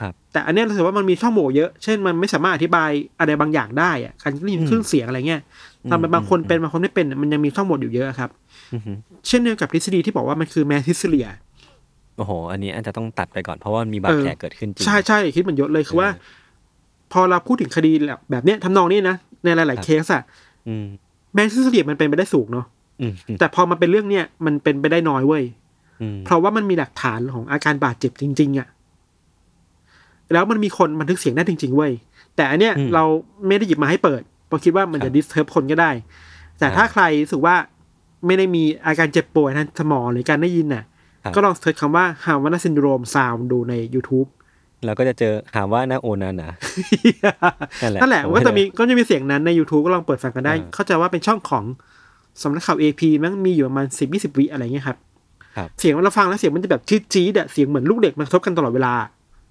ครับแต่อันเนี้ยเราถือว่ามันมีช่องโหว่เยอะ เช่นมันไม่สามารถอธิบายอะไรบางอย่างได้อะการได้ยินคลื่นเสียงอะไรเงี้ยทำไปบางคนเป็นบางคนไม่เป็นมันยังมีช่องโหว่อยู่เยอะครับอืมอืมเช่นเดียวกับทฤษฎีที่บอกว่ามันคือ mass hysteriaโอ้โห อันนี้อาจจะต้องตัดไปก่อนเพราะว่ามันมีบาดแผลเกิดขึ้นจริงใช่ใช่คิดเหมือนยศเลยคือว่าเออพอเราพูดถึงคดีแบบแบบเนี้ยทำนองนี้นะในหลายๆครับๆเคสอะอืม mass hysteria มันเป็นไปได้สูงเนาะอืมอืมแต่พอมาเป็นเรื่องเนี้ยมันเป็นไปได้น้อยเว้ยอืม เพราะว่ามันมีหลักฐานของอาการบาดเจ็บจริง ๆอะแล้วมันมีคนบันทึกเสียงได้จริง ๆ เว้ย แต่อันเนี้ยเราไม่ได้หยิบมาให้เปิด เพราะคิดว่ามันจะ disturb คนก็ได้ แต่ถ้าใครรู้สึกว่าไม่ได้มีอาการเจ็บป่วยทางสมองหรือการได้ยินน่ะ ก็ลองเสิร์ชคำว่า Havana Syndrome Sound ดูใน YouTube เราก็จะเจอหาว่าหน้าโอนานะนั่นแหละนั่นแหละผมก็จะมีไม่ได้ก็จะมีเสียงนั้นใน YouTube ก็ลองเปิดฟังกันได้อ่าเข้าใจว่าเป็นช่องของสำนักข่าว AP มั้งมีอยู่ประมาณสิบยี่สิบวิอะไรเงี้ยครับครับ เสียงเราฟังแล้วเสียงมันจะแบบจี๊ดจี๊ดๆอะเสียงเหมือนลูกเด็กมันกระทบกันตลอดเวลา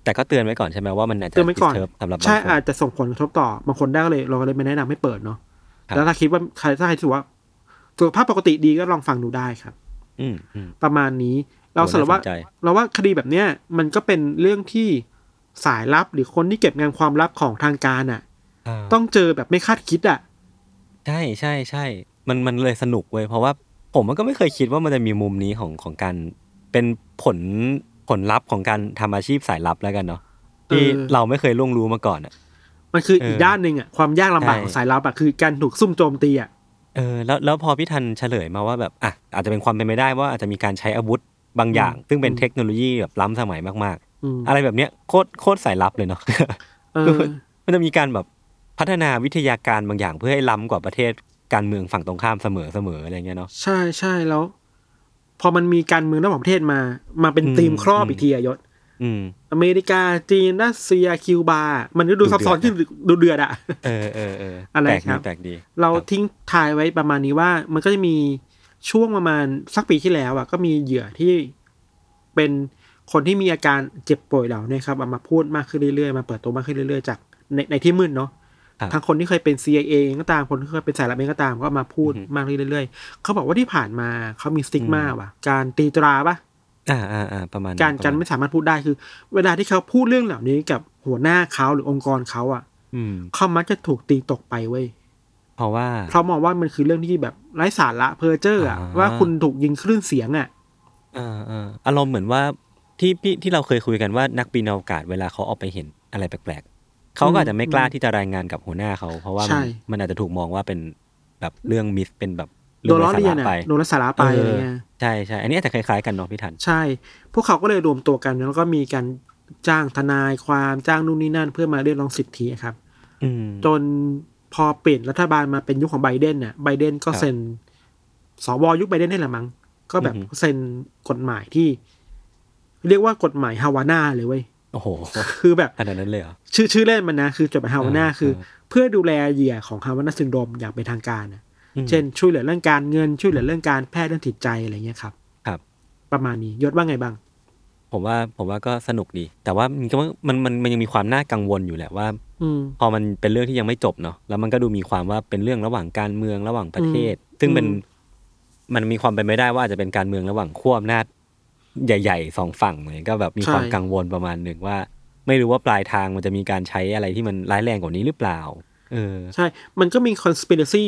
แต่ก็เตือนไว้ก่อนใช่ไหมว่ามันอาจจะเตือนไว้ก่อน disturb สำหรับบางใช่คนอาจจะส่งผลกระทบต่อบางคนได้ก็เลยเราก็เลยไม่แนะนำให้เปิดเนาะครับแล้วถ้าคิดว่าใครถ้าใครรู้สึกว่าสุขภาพปกติดีก็ลองฟังดูได้ครับ อืมอืมประมาณนี้เราสรุปว่าน่าสนใจเราว่าคดีแบบเนี้ยมันก็เป็นเรื่องที่สายลับหรือคนที่เก็บงานความลับของทางการอะาต้องเจอแบบไม่คาดคิดอะ ใช่ใช่ใช่มันมันเลยสนุกเว้ยเพราะว่า ผมมันก็ไม่เคยคิดว่ามันจะมีมุมนี้ของของการเป็นผลผลลัพธ์ของการทำอาชีพสายลับแล้วกันเนาะที่เออเราไม่เคยล่วงรู้มาก่อนอะ มันคือเอออีอีกด้านหนึ่งอะความยากลำบากใช่ของสายลับอะคือการถูกซุ่มโจมตีอะเออแล้วแล้วพอพี่ทันเฉลยมาว่าแบบอะอาจจะเป็นความเป็นไปได้ว่าอาจจะมีการใช้อาวุธบางอย่าง ซึ่งเป็นเทคโนโลยีแบบล้ำสมัยมากอืมๆอะไรแบบเนี้ยโคตรโคตรสายลับเลยเนาะเออมันจะมีการแบบพัฒนาวิทยาการบางอย่างเพื่อให้ล้ำกว่าประเทศ การเมืองฝั่งตรงข้ามเสมอเสมออะไรเงี้ยเนาะใช่ใช่แล้ว พอมันมีการเมืองระหว่างประเทศมา มาเป็นอืมธีมครอบอืมอีกทีอะยศอืมอเมริกาจีนรัสเซียคิวบา มันก็ดูดูซับซ้อนเดือดขึ้นดูเดือดอะเออเออเอออะไรแปลกครัดีบแปลกดี เราครับทิ้งทายไว้ประมาณนี้ว่า มันก็จะมีช่วงประมาณสักปีที่แล้วอะก็มีเหยื่อที่เป็นคนที่มีอาการเจ็บป่วยเหล่านี้ครับเอามาพูดมากขึ้นเรื่อยๆ มาเปิดตัวมากขึ้นเรื่อยๆ จากในในที่มืดเนาะครับ ทั้งคนที่เคยเป็น CIA เองก็ตามคนที่เคยเป็นสายลับเองก็ตามก็มาพูดอือฮึมากขึ้นเรื่อยๆเขาบอกว่าที่ผ่านมาเขามีสติ๊กมาอืมว่ะ การตีตราปะอ่าอ่าอ่าประมาณการประการณไม่สามารถพูดได้คือ เวลาที่เขาพูดเรื่องเหล่านี้กับหัวหน้าเขาหรือองค์กรเขาอะอืมเขามักจะถูกตีตกไปเว้ยเพราะว่าเพราะมองว่ามันคือเรื่องที่แบบไร้สาระเพอเจอร์อะอ่าว่าคุณถูกยิงคลื่นเสียงอะอ่าอ่าอารมณ์เหมือนว่าที่พี่ที่เราเคยคุยกันว่านักบินอวกาศเวลาเขาออกไปเห็นอะไรแปลกๆ เขาก็อาจจะไม่กล้าที่จะรายงานกับหัวหน้าเขา เพราะว่าใช่มันมันอาจจะถูกมองว่าเป็นแบบเรื่องมิสเป็นแบบโดนล้อเลียนไร้สาระอะไปโดนไร้สาระไปอะไรเงี้ยใช่ใช่อันนี้อาจจะคล้ายๆกันเนาะพี่ทัน ใช่ พวกเขาก็เลยรวมตัวกันแล้วก็มีการจ้างทนายความจ้างนู่นนี่นั่น เพื่อมาเรียกร้องสิทธิครับอืมจนพอเปลี่ยนรัฐบาลมาเป็นยุคของไบเดนเนี่ยไบเดนก็ครับเซ็นสวยุคไบเดนนี่แหละมั้งก็แบบอือฮึเซ็นกฎหมายที่ เรียกว่ากฎหมายฮาวาน่าเลยเว้ย โอ้โหคือแบบขนาดนั้นเลยเหรอชื่อชื่อเล่นมันนะคือกฎหมายฮาวาน่าอ่าคืออ่าเพื่อดูแลเหยื่อของ Havana syndrome อย่างเป็นทางการนะอืมเช่นช่วยเหลือเรื่องการเงินช่วยเหลือเรื่องการแพทย์เรื่องจิตใจอะไรเงี้ยครับ ครับ ประมาณนี้ยศว่าไงบ้าง ผมว่าผมว่าก็สนุกดี แต่ว่ามันก็มันมันมันยังมีความน่ากังวลอยู่แหละว่า อืมพอมันเป็นเรื่องที่ยังไม่จบเนาะแล้วมันก็ดูมีความว่าเป็นเรื่องระหว่างการเมืองระหว่างประเทศ ซึ่งเป็นอืมมันมีความเป็นไม่ได้ว่าอาจจะเป็นการเมืองระหว่างขั้วอำนาจ ใหญ่ๆสองฝั่งเลยก็แบบมีความกังวลประมาณหนึ่งว่า ไม่รู้ว่าปลายทางมันจะมีการใช้อะไรที่มันร้ายแรงกว่านี้หรือเปล่า เออ ใช่ มันก็มี conspiracy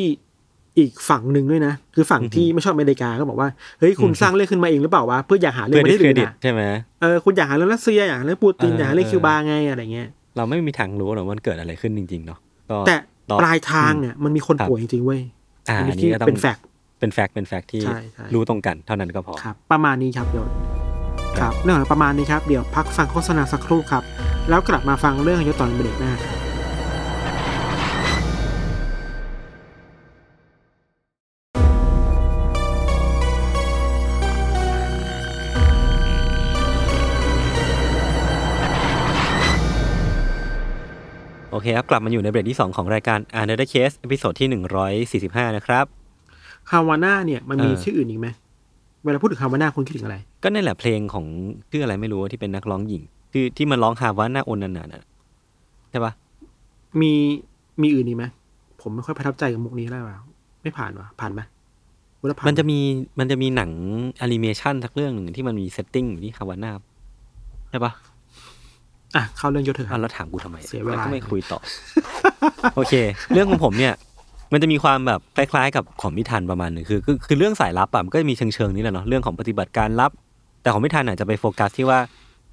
อีกฝั่งหนึ่งด้วยนะ คือฝั่งอือฮึที่ไม่ชอบอเมริกาก็บอกว่าเฮ้ยคุณอือฮึสร้างเรื่องขึ้นมาเองหรือเปล่าวะเพื่ออยากหาเรื่อเพื่อมา discredit ที่เครอื่นอะใช่ไหมเออคุณอยากหาเรื่องรัสเซียอยากหาเรื่องปูตินเอออยากหาเรื่องเออคิวบาไงอะไรเงี้ยเราไม่มีทางรู้หรอกว่ามันเกิดอะไรขึ้นจริงๆเนาะก็แต่รอปลายทางเนี่ยมันมีคนครับป่วยจริงๆเว้ยอ่าอันอันนี้นี้ที่ก็ต้องเป็น factเป็น fact เป็น fact ที่ใช่ใช่รู้ตรงกันเท่านั้นก็พอครับ ประมาณนี้ครับเดี๋ยว ครับเรื่องของประมาณนี้ครับ เดี๋ยวพักฟังโฆษณาสักครู่ครับ แล้วกลับมาฟังเรื่องยศตอนเบรกหน้าครับพเคครับ กลับมาอยู่ในเบรกที่ 2 ของรายการ Another Case ตอนที่ 145 นะครับฮาวาน่าเนี่ยมันมีเออชื่ออื่นอีกไหม เวลาพูดถึงฮาวาน่าคุณคิดถึงอะไร ก็นั่นแหละเพลงของชื่ออะไรไม่รู้ที่เป็นนักร้องหญิงที่ที่มันร้อง Havana ooh na na น่ะใช่ปะมีมีอื่นอีกไหมผมไม่ค่อยประทับใจกับมุกนี้ได้ว่ะไม่ผ่านว่ะผ่านไหมว่าผ่านมันจะมีมันจะมีหนังแอนิเมชันสักเรื่องหนึ่งที่มันมี setting อยู่ที่ฮาวาน่าใช่ปะอะเข้าเรื่องยศเถอะคอะรับแล้วถามกูทำไมเสียเวลาแก็ไม่คุยต่อ โอเค เรื่องของผมเนี่ย มันจะมีความแบบคล้ายๆ กับของพิธันประมาณหนึ่งคือคือคือเรื่องสายลับอะมันก็จะมีเชิงเชิงๆนี้แหละเนาะเรื่องของปฏิบัติการลับ แต่ของพิธันอาจจะไปโฟกัสที่ว่า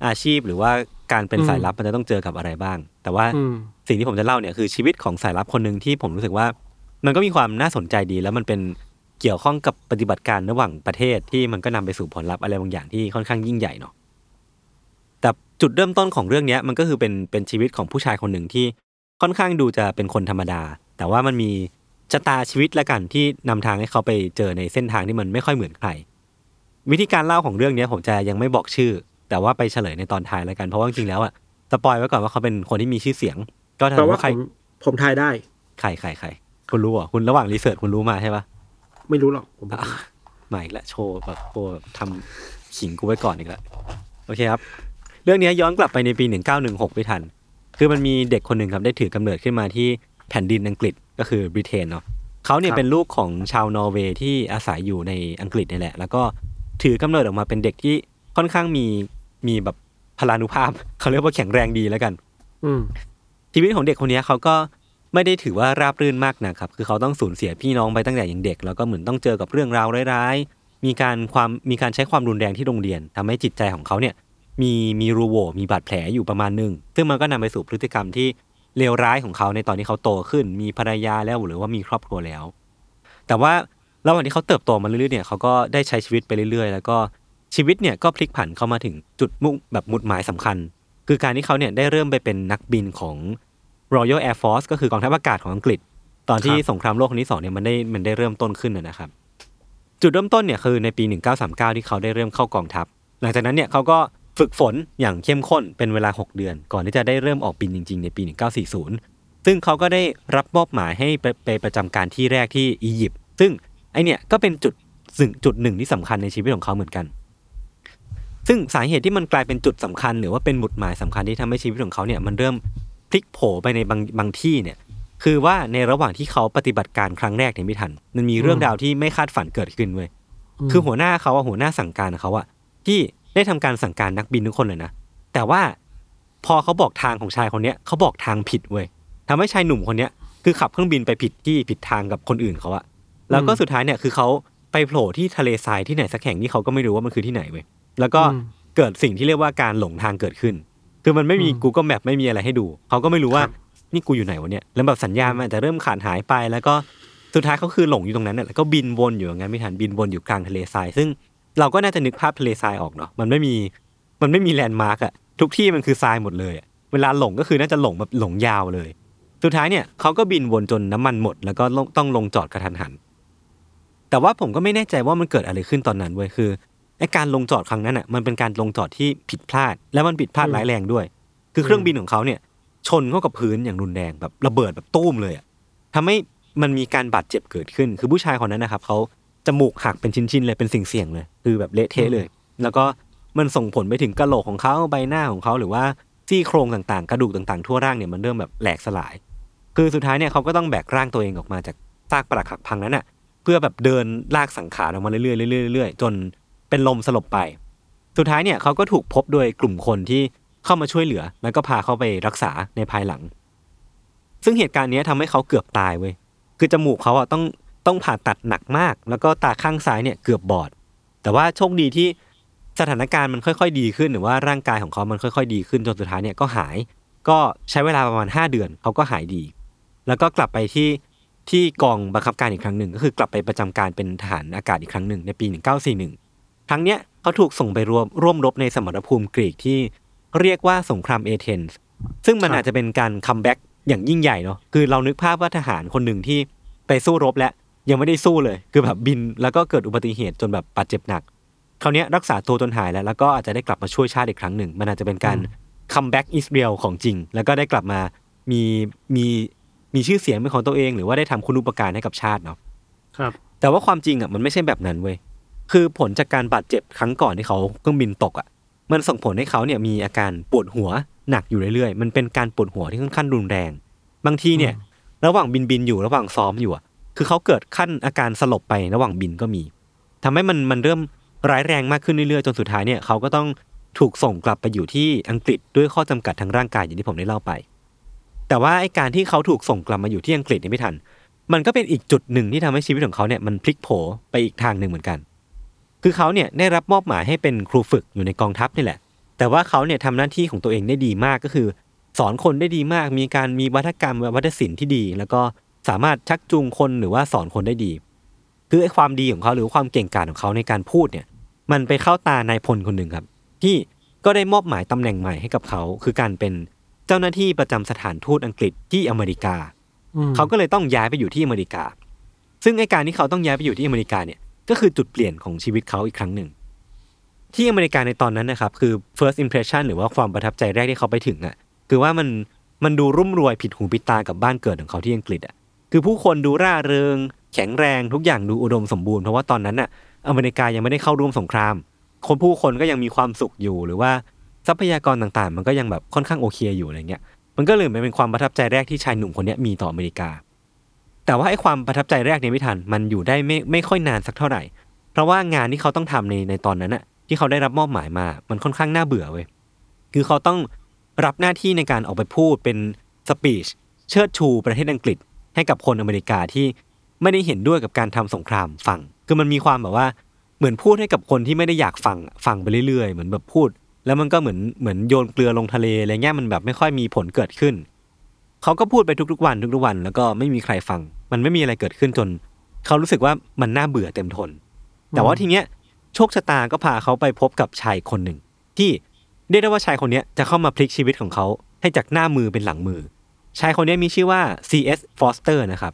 อาชีพหรือว่าการเป็นสายลับมันจะต้องเจอกับอะไรบ้าง แต่ว่าอืมสิ่งที่ผมจะเล่าเนี่ยคือชีวิตของสายลับคนหนึ่งที่ผมรู้สึกว่า มันก็มีความน่าสนใจดีแล้วมันเป็นเกี่ยวข้องกับปฏิบัติการระหว่างประเทศที่มันก็นำไปสู่ผลลัพธ์อะไรบางอย่างที่ค่อนข้างยิ่งใหญ่เนาะแต่จุดเริ่มต้นของเรื่องเนี้ยมันก็คือเป็นเป็นชีวิตของผู้ชายคนหนึ่งที่ค่อนข้างดูจะเป็นคนธรรมดา แต่ว่ามันมี ชะตาชีวิตละกันที่นำทางให้เขาไปเจอในเส้นทางที่มันไม่ค่อยเหมือนใคร วิธีการเล่าของเรื่องเนี้ยผมจะยังไม่บอกชื่อ แต่ว่าไปเฉลยในตอนท้ายแล้วกันเพราะว่าจริงๆแล้วอะ spoil ไว้ก่อนว่าเขาเป็นคนที่มีชื่อเสียง ก็ถ้าแปลสมมติว่าใครผมผมทายได้ใครใครใครคุณรู้เหรอะคุณระหว่าง research คุณรู้มาใช่ปะไม่รู้หรอกผมอะมาอีกแล้วโชว์แบบโชว์แบบทำขิงกูไว้ก่อนอีกแล้วโอเคครับ เรื่องนี้ย้อนกลับไปในปี 1916ไม่ทัน คือมันมีเด็กคนหนึ่งครับได้ถือกำเนิดขึ้นมาที่ แผ่นดินอังกฤษก็คือบริเตนเนาะเขาเนี่ยเป็นลูกของชาวนอร์เวย์ที่อาศัยอยู่ในอังกฤษนี่แหละ แล้วก็ถือกำเนิดออกมาเป็นเด็กที่ค่อนข้างมีมีแบบพลานุภาพเขาเรียกว่าแข็งแรงดีแล้วกัน อืมชีวิตของเด็กคนนี้เขาก็ไม่ได้ถือว่าราบรื่นมากนะครับ คือเขาต้องสูญเสียพี่น้องไปตั้งแต่ยังเด็ก แล้วก็เหมือนต้องเจอกับเรื่องราวร้ายๆ มีการความมีการใช้ความรุนแรงที่โรงเรียนทำให้จิตใจของเขาเนี่ย มีมีรูโหวมีบาดแผลอยู่ประมาณหนึ่งซึ่งมันก็นำไปสู่พฤติกรรมที่ เลวร้ายของเขาในตอนที่เขาโตขึ้น มีภรรยาแล้วหรือว่ามีครอบครัวแล้ว แต่ว่าระหว่างที่เขาเติบโตมาเรื่อยๆเนี่ยเขาก็ได้ใช้ชีวิตไปเรื่อยๆ แล้วก็ชีวิตเนี่ยก็พลิกผันเข้ามาถึงจุดมุ่งแบบมุดหมายสำคัญ คือการที่เขาเนี่ยได้เริ่มไปเป็นนักบินของ Royal Air Force ก็คือกองทัพอากาศของอังกฤษ ตอนที่สงครามโลกครั้งที่สองเนี่ยมันได้มันได้เริ่มต้นขึ้นนะครับ จุดเริ่มต้นเนี่ยคือในปี 1939 ที่เขาได้เริ่มเข้ากองทัพ หลังจากนั้นเนี่ยเขาก็ ฝึกฝนอย่างเข้มข้นเป็นเวลา 6 เดือน ก่อนที่จะได้เริ่มออกบินจริง ๆ ในปี 1940 ซึ่งเขาก็ได้รับมอบหมายให้ไปไปประจำการที่แรกที่อียิปต์ซึ่งไอเนี่ยก็เป็นจุดซึ่งจุดหนึ่งที่สำคัญในชีวิตของเขาเหมือนกัน ซึ่งสาเหตุที่มันกลายเป็นจุดสำคัญ หรือว่าเป็นหมุดหมายสำคัญที่ทำให้ชีวิตของเขาเนี่ยมันเริ่มพลิกโผไปในบางบางที่เนี่ยคือว่าในระหว่างที่เขาปฏิบัติการครั้งแรกเนี่ยไม่ทัน มันมีเรื่องราวที่ไม่คาดฝันเกิดขึ้นเว้ยคือหัวหน้าเขาอะหัวหน้าสั่งการเขาอะที่ ได้ทำการสั่งการนักบินทุกคนเลยนะ แต่ว่าพอเขาบอกทางของชายคนเนี้ยเขาบอกทางผิดเว้ยทำให้ชายหนุ่มคนเนี้ยคือขับเครื่องบินไปผิดที่ผิดทางกับคนอื่นเขาอะแล้วก็สุดท้ายเนี่ยคือเขาไปโผล่ที่ทะเลทรายที่ไหนสักแห่งที่เขาก็ไม่รู้ว่ามันคือที่ไหนเว้ยแล้วก็อืมเกิดสิ่งที่เรียกว่าการหลงทางเกิดขึ้น คือมันไม่มีอืม Google Map ไม่มีอะไรให้ดู เขาก็ไม่รู้ว่าครับนี่กูอยู่ไหนวะเนี่ยแล้วแบบสัญญาณมันอาจจะเริ่มขาดหายไป แล้วก็สุดท้ายเขาคือหลงอยู่ตรงนั้นน่ะแล้วก็บินวนอยู่อย่างนั้นไม่ทันบินวนอยู่กลางทะเลทราย ซึ่ง เราก็น่าจะนึกภาพทะเลทรายออกเนาะมันไม่มีมันไม่มีแลนด์มาร์กอะทุกที่มันคือทรายหมดเลยอะเวลาหลงก็คือน่าจะหลงแบบหลงยาวเลย สุดท้ายเนี่ยเขาก็บินวนจนน้ำมันหมด แล้วก็ลงต้องลงจอดกระทันหัน แต่ว่าผมก็ไม่แน่ใจว่ามันเกิดอะไรขึ้นตอนนั้นเว้ยคือไอการลงจอดครั้งนั้นอะมันเป็นการลงจอดที่ผิดพลาด แล้วมันผิดพลาดร้ายแรงด้วย คือเครื่องบินของเขาเนี่ย ชนเข้ากับพื้นอย่างรุนแรงแบบระเบิดแบบตุ้มเลยอะทำให้มันมีการบาดเจ็บเกิดขึ้น คือผู้ชายคนนั้นนะครับเขา จมูกหักเป็นชิ้นๆเลยเป็นสิ่งเสี่ยงๆเลย คือแบบเละเทะเลย แล้วก็มันส่งผลไปถึงกระโหลกของเขาใบหน้าของเขาหรือว่าซี่โครงต่างๆ กระดูกต่างๆทั่วร่างเนี่ยมันเริ่มแบบแหลกสลาย คือสุดท้ายเนี่ยเขาก็ต้องแบกร่างตัวเองออกมาจากซากปรักหักพังนั้นอะ เพื่อแบบเดินลากสังขารออกมาเรื่อยๆเรื่อยๆเรื่อยๆจนเป็นลมสลบไป สุดท้ายเนี่ยเขาก็ถูกพบโดยกลุ่มคนที่เข้ามาช่วยเหลือ แล้วก็พาเขาไปรักษาในภายหลัง ซึ่งเหตุการณ์เนี้ยทำให้เขาเกือบตายเว้ยคือจมูกเขาอะต้อง ต้องผ่าตัดหนักมาก แล้วก็ตาข้างซ้ายเนี่ยเกือบบอด แต่ว่าโชคดีที่สถานการณ์มันค่อยๆ ดีขึ้น หรือว่าร่างกายของเขามันค่อยๆ ดีขึ้นจนสุดท้ายเนี่ยก็หาย ก็ใช้เวลาประมาณ 5 เดือนเขาก็หายดี แล้วก็กลับไปที่ที่กองบังคับการอีกครั้งหนึ่งก็คือกลับไปประจำการเป็นทหารอากาศอีกครั้งหนึ่งในปี 1941 ครั้งเนี้ยเขาถูกส่งไปรวมร่วมรบในสมรภูมิกรีกที่เรียกว่าสงครามเอเธนส์ซึ่งมันอาจจะเป็นการ comeback อย่างยิ่งใหญ่เนาะคือเรานึกภาพว่าทหารคนหนึ่งที่ไปสู้รบแล้ว ยังไม่ได้สู้เลย คือแบบบินแล้วก็เกิดอุบัติเหตุจนแบบบาดเจ็บหนักคราวเนี้ยรักษาตัวจนหายแล้ว แล้วก็อาจจะได้กลับมาช่วยชาติอีกครั้งหนึ่ง มันอาจจะเป็นการ comeback is real ของจริง แล้วก็ได้กลับมามีมีมีชื่อเสียงเป็นของตัวเอง หรือว่าได้ทำคุณอุปการให้กับชาติเนาะครับ แต่ว่าความจริงอะมันไม่ใช่แบบนั้นเว้ยคือผลจากการบาดเจ็บครั้งก่อนที่เขาเครื่องบินตกอะ มันส่งผลให้เขาเนี่ยมีอาการปวดหัวหนักอยู่เรื่อยๆ มันเป็นการปวดหัวที่ค่อนข้างรุนแรง บางทีเนี่ย ระหว่างบินบินอยู่ระหว่างซ้อมอยู่อะ คือเขาเกิดขั้นอาการสลบไประหว่างบินก็มีทำให้มันมันเริ่มร้ายแรงมากขึ้นเรื่อยๆ จนสุดท้ายเนี่ยเขาก็ต้องถูกส่งกลับไปอยู่ที่อังกฤษด้วยข้อจำกัดทางร่างกายอย่างที่ผมได้เล่าไป แต่ว่าไอ้การที่เขาถูกส่งกลับมาอยู่ที่อังกฤษเนี่ยไม่ทัน มันก็เป็นอีกจุดหนึ่งที่ทำให้ชีวิตของเขาเนี่ยมันพลิกโผไปอีกทางหนึ่งเหมือนกัน คือเขาเนี่ยได้รับมอบหมายให้เป็นครูฝึกอยู่ในกองทัพนี่แหละ แต่ว่าเขาเนี่ยทำหน้าที่ของตัวเองได้ดีมากก็คือ สอนคนได้ดีมาก มีการมีวัฒกรรมวัฒนศิลป์ที่ดี แล้วก็ สามารถชักจูงคนหรือว่าสอนคนได้ดี คือไอ้ความดีของเขาหรือความเก่งกาจของเขาในการพูดเนี่ย มันไปเข้าตานายพลคนหนึ่งครับ ที่ก็ได้มอบหมายตำแหน่งใหม่ให้กับเขา คือการเป็นเจ้าหน้าที่ประจำสถานทูตอังกฤษที่อเมริกาอืมเขาก็เลยต้องย้ายไปอยู่ที่อเมริกา ซึ่งไอการที่เขาต้องย้ายไปอยู่ที่อเมริกาเนี่ย ก็คือจุดเปลี่ยนของชีวิตเขาอีกครั้งหนึ่ง ที่อเมริกาในตอนนั้นนะครับ คือ first impression หรือว่าความประทับใจแรกที่เขาไปถึงอะ คือว่ามันมันดูรุ่มรวยผิดหูผิดตากับบ้านเกิดของเขาที่อังกฤษอะ คือผู้คนดูร่าเริง แข็งแรงทุกอย่างดูอุดมสมบูรณ์เพราะว่าตอนนั้นอะอเมริกายังไม่ได้เข้าร่วมสงคราม คนผู้คนก็ยังมีความสุขอยู่หรือว่าทรัพยากรต่างๆ มันก็ยังแบบค่อนข้างโอเคอยู่อะไรเงี้ยมันก็เลยเป็นความประทับใจแรกที่ชายหนุ่มคนนี้มีต่ออเมริกา แต่ว่าไอ้ความประทับใจแรกเนี่ยไม่ทันมันอยู่ได้ไม่ไม่ค่อยนานสักเท่าไหร่ เพราะว่างานที่เขาต้องทำในในตอนนั้นอะที่เขาได้รับมอบหมายมา มันค่อนข้างน่าเบื่อเว้ยคือเขาต้องรับหน้าที่ในการออกไปพูดเป็นสปีชเชิดชูประเทศอังกฤษ ให้กับคนอเมริกาที่ไม่ได้เห็นด้วยกับการทำสงครามฟัง คือมันมีความแบบว่าเหมือนพูดให้กับคนที่ไม่ได้อยากฟังฟังไปเรื่อยๆ เหมือนแบบพูด แล้วมันก็เหมือนเหมือนโยนเกลือลงทะเลอะไรเงี้ยมันแบบไม่ค่อยมีผลเกิดขึ้น เขาก็พูดไปทุกๆวันทุกๆวัน แล้วก็ไม่มีใครฟัง มันไม่มีอะไรเกิดขึ้นจน เขารู้สึกว่ามันน่าเบื่อเต็มทน แต่ว่าทีเนี้ยโชคชะตาก็พาเขาไปพบกับชายคนหนึ่งที่เรียกได้ว่าชายคนเนี้ยจะเข้ามาพลิกชีวิตของเขาให้จากหน้ามือเป็นหลังมือ ชายคนเนี้ยมีชื่อว่า C.S. Foster นะครับ